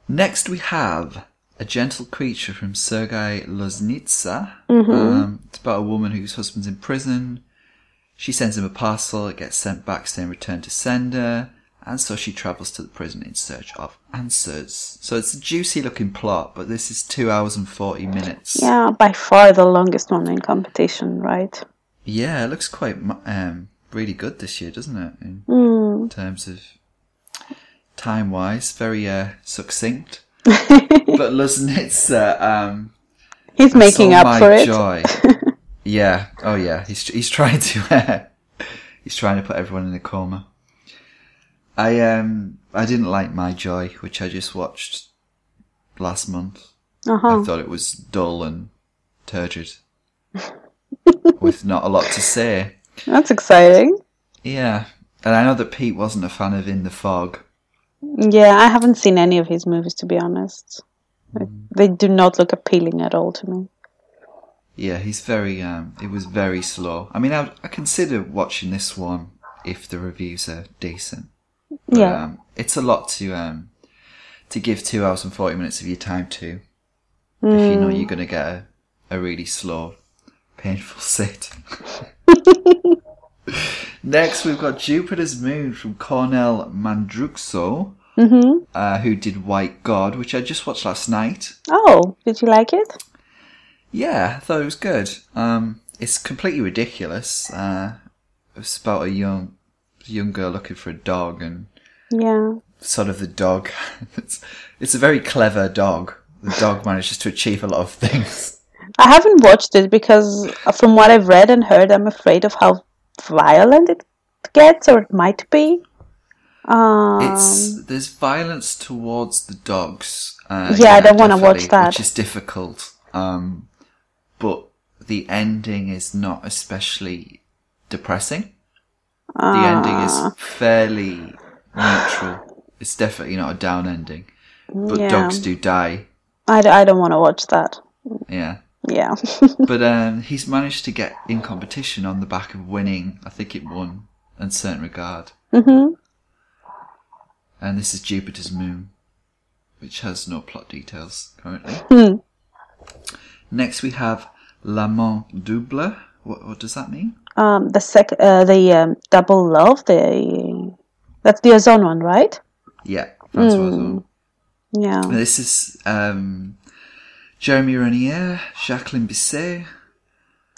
Next, we have A Gentle Creature from Sergei Loznitsa. Um, it's about a woman whose husband's in prison. She sends him a parcel, it gets sent back saying return to sender, and so she travels to the prison in search of answers. So it's a juicy looking plot, but this is two hours and 40 minutes. Yeah, by far the longest one in competition, right? Yeah, it looks quite um, really good this year, doesn't it? In Mm. terms of time wise, very uh, succinct. But Loznitsa, um, He's making up my for it. joy. yeah. Oh yeah. He's he's trying to uh, he's trying to put everyone in a coma. I um I didn't like My Joy, which I just watched last month. Uh-huh. I thought it was dull and turgid, with not a lot to say. That's exciting. Yeah, and I know that Pete wasn't a fan of In the Fog. Yeah, I haven't seen any of his movies to be honest. They do not look appealing at all to me. Yeah, he's very. Um, it was very slow. I mean, I, I consider watching this one if the reviews are decent. But, Yeah. um, it's a lot to um, to give two hours and forty minutes of your time to. If you know you're going to get a, a really slow, painful sit. Next, we've got Jupiter's Moon from Kornél Mundruczó, Mm-hmm. uh, who did White God, which I just watched last night. Oh, did you like it? Yeah, I thought it was good. Um, it's completely ridiculous. Uh, it's about a young young girl looking for a dog, and Yeah. sort of the dog. it's it's a very clever dog. The dog manages to achieve a lot of things. I haven't watched it because from what I've read and heard, I'm afraid of how violent it gets or it might be. Um, It's there's violence towards the dogs. Uh, Yeah, I don't wanna watch that. which is difficult. Um, but the ending is not especially depressing. The ending Ah. is fairly neutral. It's definitely not a down ending. But Yeah. dogs do die. I, d- I don't want to watch that. Yeah. Yeah. But um, he's managed to get in competition on the back of winning. I think it won Un Certain Regard. hmm and this is Jupiter's moon, which has no plot details currently. Hmm. Next, we have L'amant double. What, what does that mean? Um, the sec, uh, the um, double love, the that's the Ozon one, right? Yeah, Francois. Ozon. Yeah. This is um, Jeremy Renier, Jacqueline Bisset,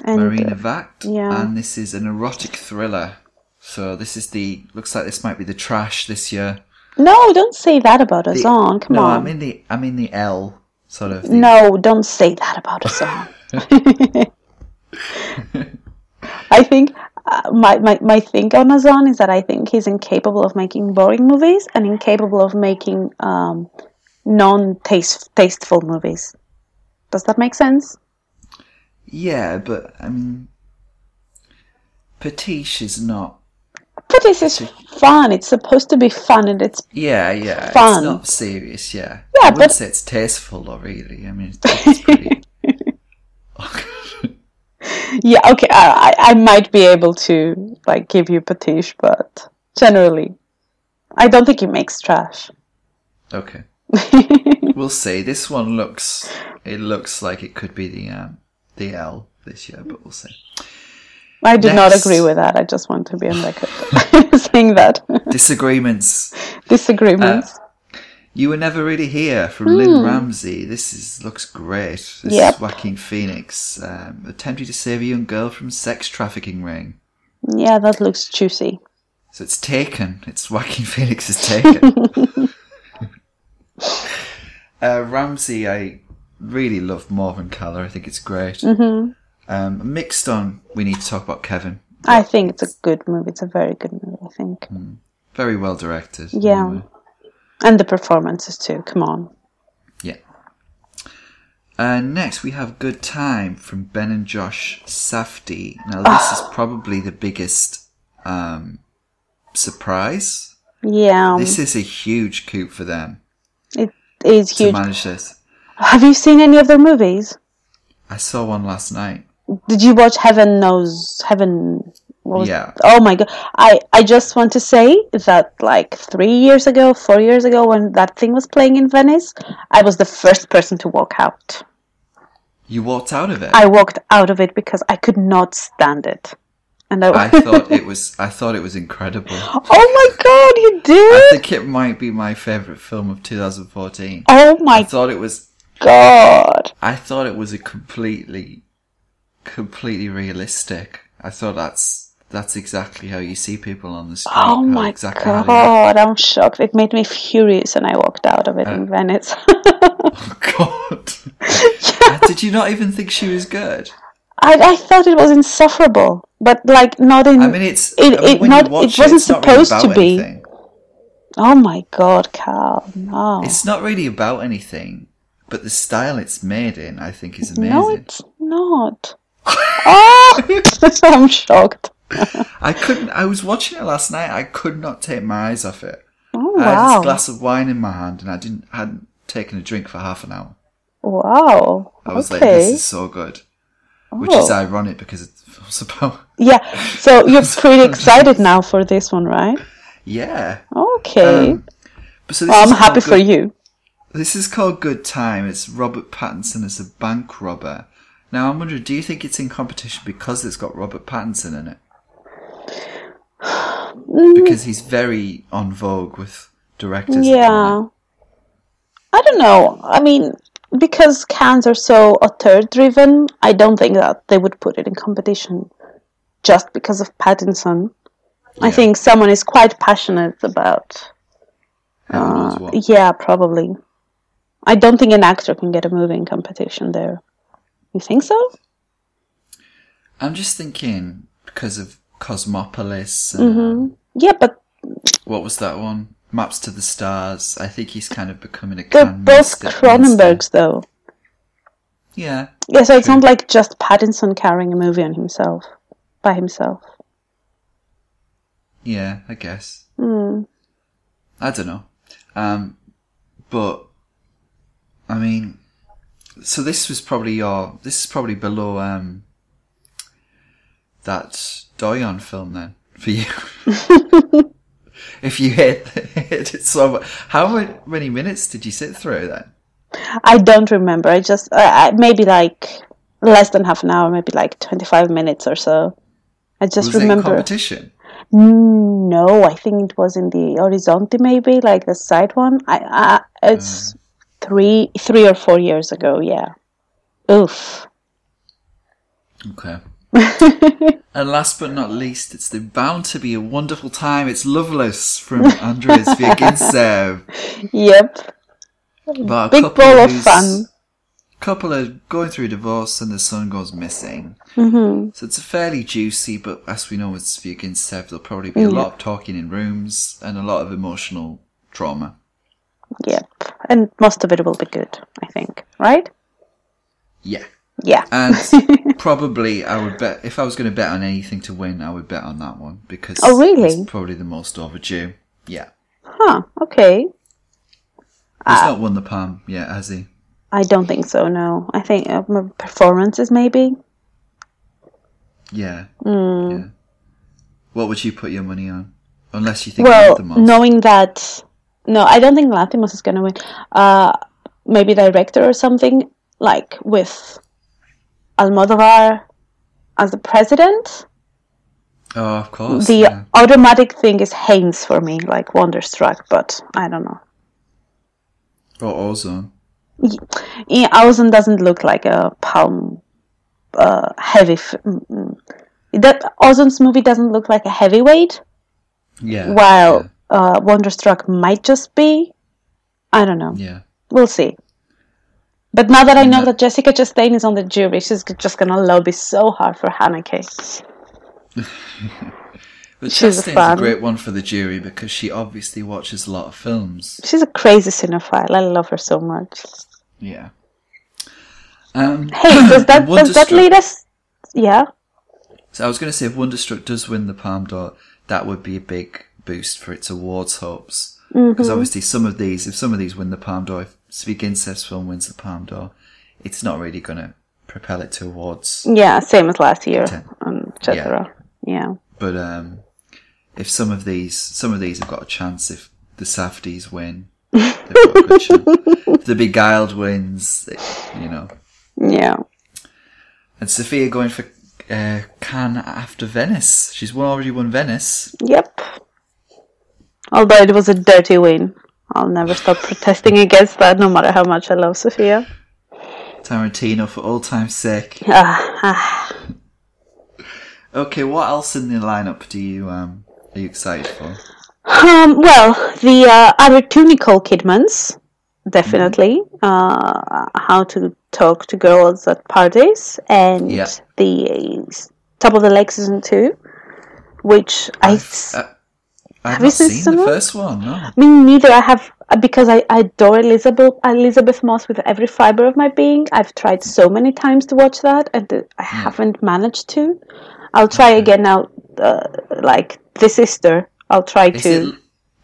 And Marina uh, Vacth, yeah. and this is an erotic thriller. So this is the looks like this might be the trash this year. no, don't say that about Ozon. Come no, on. I'm in the I'm in the L sort of. No, don't say that about Ozon. I think uh, my, my my thing on Ozon is that I think he's incapable of making boring movies and incapable of making um, non-taste tasteful movies. Does that make sense? Yeah, but I mean, Potiche is not. But is fun. It's supposed to be fun, and it's Yeah, yeah, Fun. it's not serious. Yeah, Yeah, I wouldn't but- say it's tasteful though. Really, I mean, it's, pretty. yeah okay. I I I might be able to like give you Potiche, but generally, I don't think it makes trash. okay, we'll see. This one looks. It looks like it could be the um, the L this year, but we'll see. I do not agree with that. I just want to be on record saying that. Disagreements. Disagreements. You were never really here from Lynne Ramsay. This is looks great. This Hmm. Yep. is Joaquin Phoenix um, attempting to save a young girl from sex trafficking ring. yeah, that looks juicy. So it's taken. It's Joaquin Phoenix is taken. Uh, Ramsay, I really love Morvern Callar. I think it's great. Mm-hmm. Um, mixed on, we need to talk about Kevin. I think it's a good movie. It's a very good movie. I think. Very well directed. Yeah. anyway. And the performances too. Come on. Yeah. Uh, next, we have Good Time from Ben and Josh Safdie. Now, this is probably the biggest um, surprise. Yeah, This is a huge coup for them is huge. manage this. Have you seen any of their movies? I saw one last night. Did you watch Heaven Knows Heaven? was- Yeah. Oh my god! I I just want to say that like three years ago, four years ago, when that thing was playing in Venice, I was the first person to walk out. You walked out of it. I walked out of it because I could not stand it, and I, I thought it was. I thought it was incredible. oh my god, you did! I think it might be my favorite film of 2014. Oh my! I thought it was. god! I thought it was a completely, completely realistic. I thought that's that's exactly how you see people on the street. Oh my exactly how they act. god! I'm shocked. It made me furious, and I walked out of it in Venice. Oh God! Uh, Did you not even think she was good? I, I thought it was insufferable, but like not in. I mean, it's. It- I mean, it not- it wasn't it's not really supposed to be. anything. oh my god, Cal! No, It's not really about anything, but the style it's made in, I think, is amazing. no, it's not. oh, I'm shocked. I couldn't. I was watching it last night. I could not take my eyes off it. Oh I had wow! this glass of wine in my hand, and I didn't hadn't taken a drink for half an hour. Wow. I was like, okay. "This is so good," which is Oh. ironic because it was about Yeah. So you're pretty excited now for this one, right? yeah. Okay. Um, but so this well, I'm happy called for you. This is called Good Time. It's Robert Pattinson as a bank robber. Now I'm wondering, do you think it's in competition because it's got Robert Pattinson in it? Because he's very on vogue with directors. Yeah. I don't know. I mean, because Cannes are so author driven, I don't think that they would put it in competition just because of Pattinson. I think someone is quite passionate about. Uh, what. yeah, probably. I don't think an actor can get a movie in competition there. You think so? I'm just thinking because of Cosmopolis and hmm Yeah, but what was that one? Maps to the Stars. I think he's kind of becoming a they're both Cronenbergs, though. Yeah, Yeah, so it's not like just Pattinson carrying a movie on himself, by himself. yeah, I guess. Hmm. I don't know. Um, but I mean, so this was probably your. This is probably below um that Doillon film then for you. if you hit, hit it so. How many minutes did you sit through then? I don't remember. I just uh, I- maybe like less than half an hour, maybe like twenty five minutes or so. I just Was it in remember. competition? No, I think it was in the Horizonte, maybe like the side one. I, I it's three three or four years ago. Yeah. Oof. Okay. and last but not least, it's the bound to be a wonderful time. It's Loveless from Andrey Zvyagintsev. Yep. About a Big couple ball of fun. Couple are going through divorce and the son goes missing. Mm-hmm. So it's a fairly juicy, but as we know with Zvyagintsev, there'll probably be a lot of talking in rooms and a lot of emotional trauma. Yep. And most of it will be good, I think. Right? Yeah. Yeah. And probably I would bet, if I was going to bet on anything to win, I would bet on that one because Oh, really? it's probably the most overdue. Yeah. Huh. Okay. He's Ah. not won the palm yet, has he? I don't think so. No. I think uh, m- performances maybe. Yeah. Hmm. Yeah. What would you put your money on? Unless you think he Well, the most. knowing that, no, I don't think Lanthimos is going to win. Uh, maybe director or something like with Almodovar as the president. Oh, of course. the yeah. automatic thing is Haynes for me, like Wonderstruck, but I don't know. Or Ozon. Yeah, Ozon doesn't look like a palm uh, heavy. F- that Ozon's movie doesn't look like a heavyweight, Yeah. while uh, Wonderstruck might just be. I don't know. Yeah. yeah. We'll see. But now that I know Yeah. that Jessica Chastain is on the jury, she's just gonna lobby so hard for Haneke. But She's Chastain's a, fan. great one for the jury because she obviously watches a lot of films. She's a crazy cinephile. I love her so much. Yeah. Um, Hey, does that does that lead us? Yeah. So I was going to say, if Wonderstruck does win the Palme d'Or, that would be a big boost for its awards hopes. Because Mm-hmm. obviously, some of these, if some of these win the Palme d'Or, if Speak Incest film wins the Palme d'Or, it's not really going to propel it to awards. Yeah, same as last year, Ten. um, etc. Yeah. But um, if some of these, some of these have got a chance. If the Safdies win, they've got a good chance. If the Beguiled wins, you know. yeah, And Sofia going for uh, Cannes after Venice. She's won, already won Venice. Yep. Although it was a dirty win, I'll never stop protesting against that, no matter how much I love Sofia. Tarantino for all time's sake. Ah, ah. Okay, what else in the lineup do you um are you excited for? Um, well, the uh, other two Nicole Kidmans, definitely. Uh, how to talk to girls at parties, and Yeah. the top of the lake season two, which I. Uh, I've Have you not seen the first one. No. Me neither. I have uh, because I, I adore Elisabeth Elisabeth Moss with every fiber of my being. I've tried so many times to watch that, and uh, I haven't managed to. I'll try again now. Uh, like the sister, I'll try Is to. it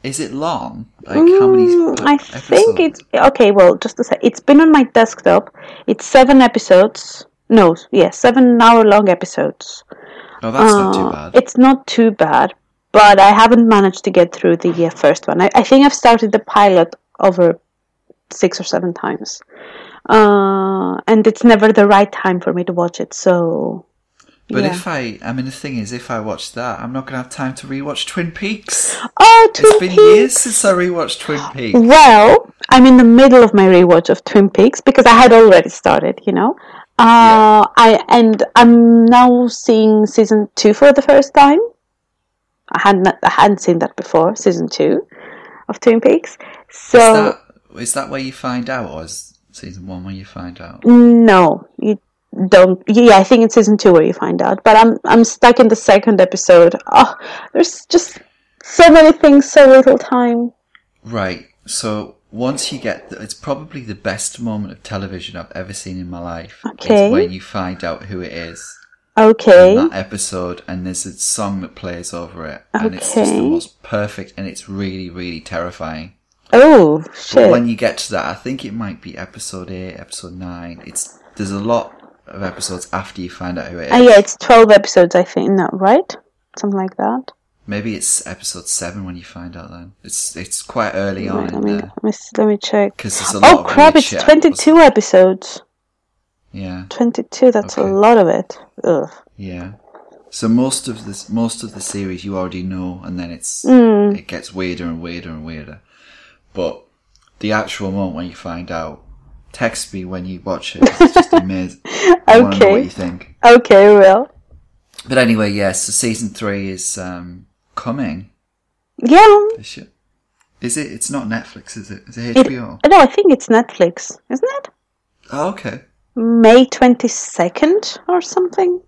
is it long? Like how many? Mm, I episodes? think it's okay. Well, just to say, it's been on my desktop. It's seven episodes. No, yeah, seven hour long episodes. Oh, that's not too Uh, bad. It's not too bad, but I haven't managed to get through the uh, first one. I, I think I've started the pilot over six or seven times, uh, and it's never the right time for me to watch it. So, But yeah. if I, I mean, the thing is, if I watch that, I'm not gonna have time to rewatch Twin Peaks. oh, Twin It's been Peaks. years since I rewatched Twin Peaks. Well, I'm in the middle of my rewatch of Twin Peaks because I had already started, you know. Uh, I and I'm now seeing season two for the first time. I hadn't I hadn't seen that before, season two of Twin Peaks. So Is that is that where you find out, or is season one where you find out? no, you don't. Yeah, I think it's season two where you find out. But I'm I'm stuck in the second episode. Oh, there's just so many things, so little time. Right. So once you get, the, it's probably the best moment of television I've ever seen in my life. Okay. Is when you find out who it is Okay. in that episode, and there's a song that plays over it, and it's just the most perfect, and it's really, really terrifying. Oh But when you get to that, I think it might be episode eight, episode nine. It's there's a lot of episodes after you find out who it is. Uh, yeah, it's 12 episodes, I think. No, right? Something like that. Maybe it's episode seven when you find out. Then it's it's quite early on Wait, let me let me, let me check. because there's a lot Oh crap! It's shit twenty two episodes. Yeah, Twenty two. That's Okay. a lot of it. Ugh. yeah. So most of this, most of the series you already know, and then it's Mm. it gets weirder and weirder and weirder. But the actual moment when you find out, text me when you watch it. It's just amazing. I want to know Okay. what you think. Okay, well, But anyway, yes. so season three is um, coming. yeah. This year. Is it? It's not Netflix, is it? Is it It, HBO? no, I think it's Netflix, isn't it? Oh, okay. May twenty second or something.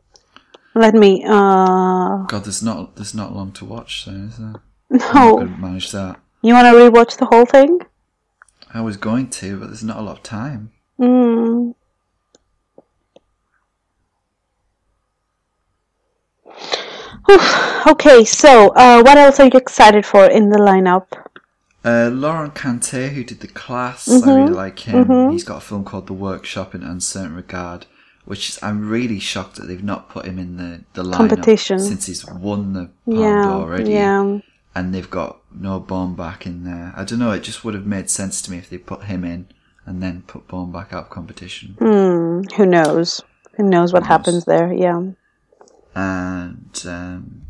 Let me. uh God, there's not there's not long to watch, so is there? I'm not No, manage that. you want to rewatch the whole thing? I was going to, but there's not a lot of time. Mm. Whew, okay, so uh, what else are you excited for in the lineup? Uh, Laurent Cantet, who did the class, Mm-hmm. I really like him. He's got a film called The Workshop in Un Certain Regard, which is, I'm really shocked that they've not put him in the the Competition. since he's won the Palme Yeah, already, yeah. and they've got no back in there. I don't know. It just would have made sense to me if they put him in and then put back out of competition. Hmm, who knows? Who knows what happens there? Yeah. and um,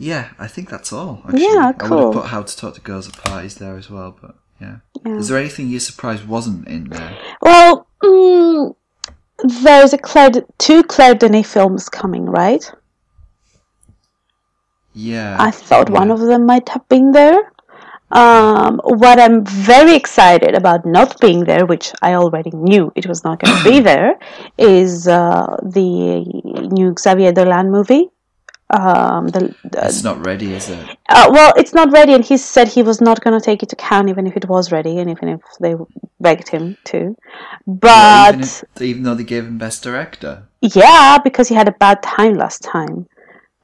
yeah, I think that's all. Actually. Yeah, I would cool. have put How to Talk to Girls at Parties there as well, but yeah. Is there anything you're surprised wasn't in there? Well, mm, there's a Claire, two Claire Denis films coming, right? Yeah, I thought one of them might have been there. Um, what I'm very excited about not being there, which I already knew it was not going to be there, is uh, the new Xavier Dolan movie. Um, the, the- it's not ready, is it? uh, well, it's not ready, and he said he was not going to take it to Cannes, even if it was ready, and even if they begged him to. But even, if, even though they gave him Best Director. yeah, because he had a bad time last time.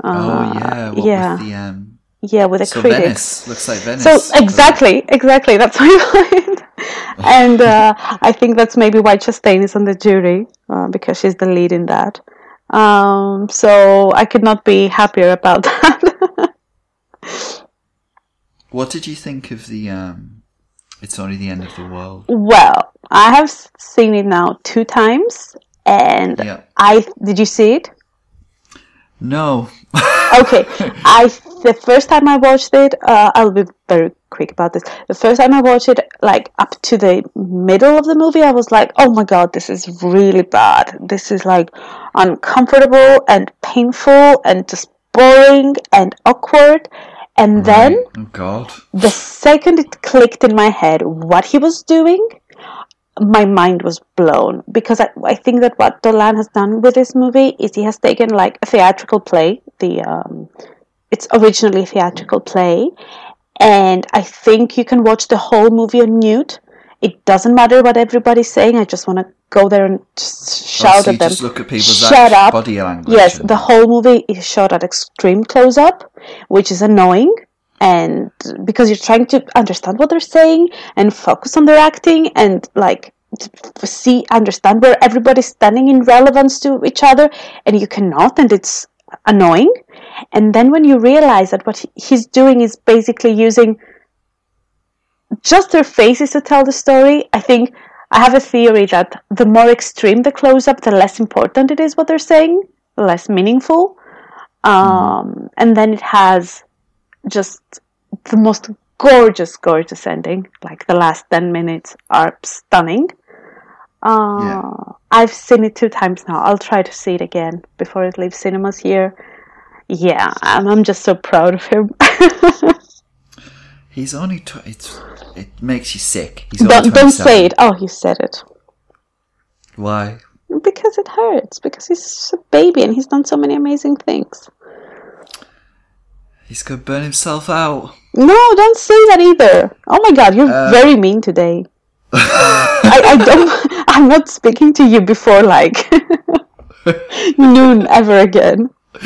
oh Uh, yeah, what yeah. with the um. Yeah, with the So critics. Venice looks like Venice. So exactly, exactly. That's my point. and uh, I think that's maybe why Chastain is on the jury uh, because she's the lead in that. Um, so I could not be happier about that. What did you think of the um? It's only the end of the world. well, I have seen it now two times, and Yeah. I did you see it? No. okay i the first time i watched it uh, i'll be very quick about this. The first time i watched it like up to the middle of the movie i was like oh my god this is really bad. This is like uncomfortable and painful and just boring and awkward. And then oh God. the second it clicked in my head what he was doing my mind was blown. Because I, I think that what Dolan has done with this movie is he has taken like a theatrical play, the um, it's originally a theatrical play, and I think you can watch the whole movie on mute. It doesn't matter what everybody's saying. I just want to go there and just shout oh, so at them. just look at people's Shut up. body language. Yes, and- the whole movie is shot at extreme close up, which is annoying. And because you're trying to understand what they're saying and focus on their acting and like see, understand where everybody's standing in relevance to each other, and you cannot, and it's annoying. And then when you realize that what he's doing is basically using just their faces to tell the story, I think I have a theory that the more extreme the close up, the less important it is what they're saying, the less meaningful. Um, and then it has just the most gorgeous, gorgeous ending. Like the last 10 minutes are stunning. Uh, Yeah. I've seen it two times now. I'll try to see it again before it leaves cinemas here. Yeah, I'm, I'm just so proud of him. He's only. Tw- it's, it makes you sick. He's only don't, don't say it. Oh, you said it. Why? Because it hurts. Because he's a baby and he's done so many amazing things. He's gonna burn himself out. No, don't say that either. Oh my god, you're Uh, very mean today. I, I don't. I'm not speaking to you before like noon ever again.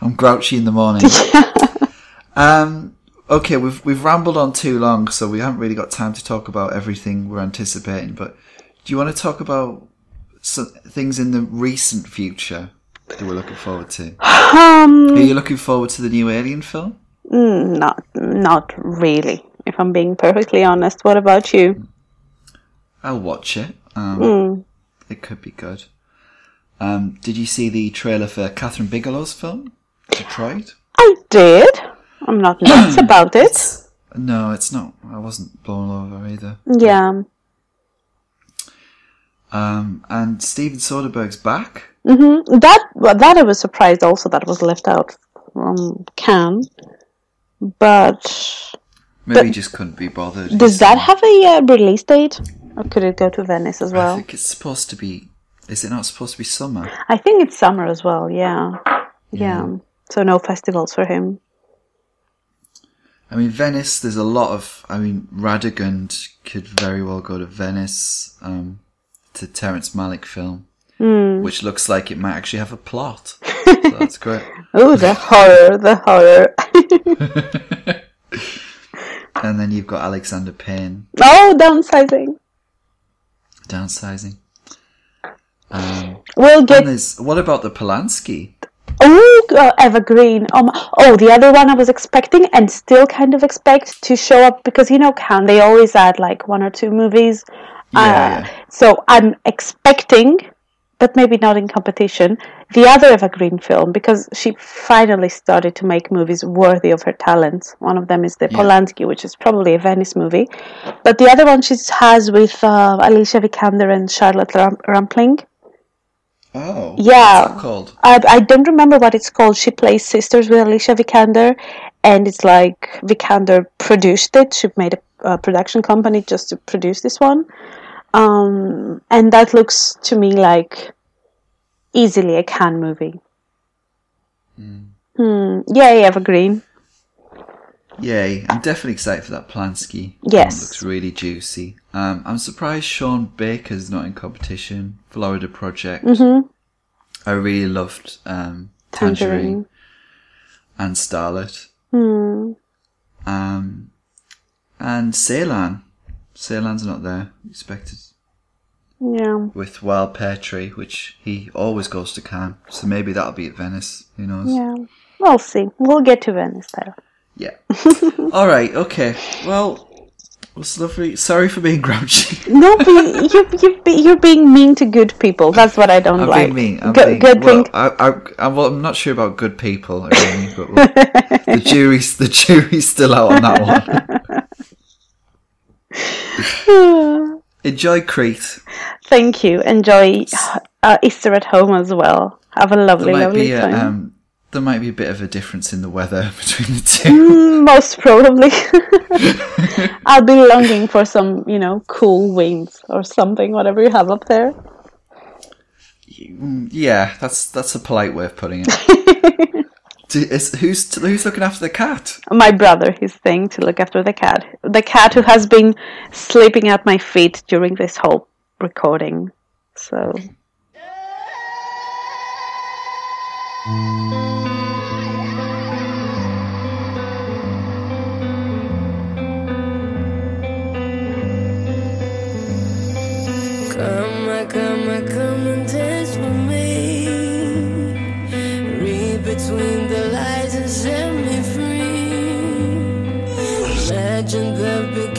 I'm grouchy in the morning. um. Okay, we've we've rambled on too long, so we haven't really got time to talk about everything we're anticipating. But do you want to talk about some things in the recent future? that we're looking forward to? Um, Are you looking forward to the new Alien film? mm, not not really. If I'm being perfectly honest, what about you? I'll watch it. Um, Mm. It could be good. Um, did you see the trailer for Kathryn Bigelow's film, Detroit? I did. I'm not nuts about it. No, it's not. I wasn't blown over either. Yeah. Um, and Steven Soderbergh's back. hmm That that I was surprised also that was left out from Cannes. But Maybe But- he just couldn't be bothered. does that have a uh, release date, or could it go to Venice as well? I think it's supposed to be. Is it not supposed to be summer? I think it's summer as well. Yeah. Yeah. So no festivals for him. I mean, Venice. There's a lot of. I mean, Radegund could very well go to Venice. Um, to Terrence Malick film, Hmm. which looks like it might actually have a plot. so that's great. Oh, the horror! The horror! And then you've got Alexander Payne oh, downsizing. downsizing. Um, We'll get what about the Polanski? Oh, uh, Eva Green. Um, oh, the other one I was expecting and still kind of expect to show up because you know, Cannes they always add like one or two movies? Yeah, Uh, yeah. So I'm expecting, but maybe not in competition, the other Eva Green film because she finally started to make movies worthy of her talents. One of them is the Yeah. Polanski, which is probably a Venice movie, but the other one she has with uh, Alicia Vikander and Charlotte Ram- Rampling. Oh, Yeah. called? I, I don't remember what it's called. She plays sisters with Alicia Vikander, and it's like Vikander produced it. She made a, a production company just to produce this one, um, and that looks to me like easily a Cannes movie. Hmm. Yay, Eva Green. Yay! I'm definitely excited for that Polanski. Yes. It looks really juicy. Um, I'm surprised Sean Baker's not in competition. Florida Project. Mm-hmm. I really loved um, Tangerine, Tangerine. and Starlet. Hmm. Um, and Ceylan. Ceylan's not there. Expected Yeah. with Wild Pear Tree, which he always goes to Cannes. So maybe that'll be at Venice. Who knows? Yeah. We'll see. We'll get to Venice though. Yeah. All right. Okay. Well, was lovely. Sorry for being grouchy. No, but you, you, you, you're being mean to good people. That's what I don't I'm like. being mean. I'm Good- being, good well, thing. I, I, I, well, I'm not sure about good people. But well, the jury's the jury's still out on that one. Enjoy Crete. Thank you. Enjoy uh, Easter at home as well. Have a lovely, lovely a, time. um, there might be a bit of a difference in the weather between the two. Mm, Most probably. I'll be longing for some, you know, cool winds or something, whatever you have up there. Yeah, that's that's a polite way of putting it. Do, is, who's who's looking after the cat? My brother, his thing to look after the cat. The cat who has been sleeping at my feet during this whole recording. So, Come, on, come, on, come and dance with me. Read between the lines and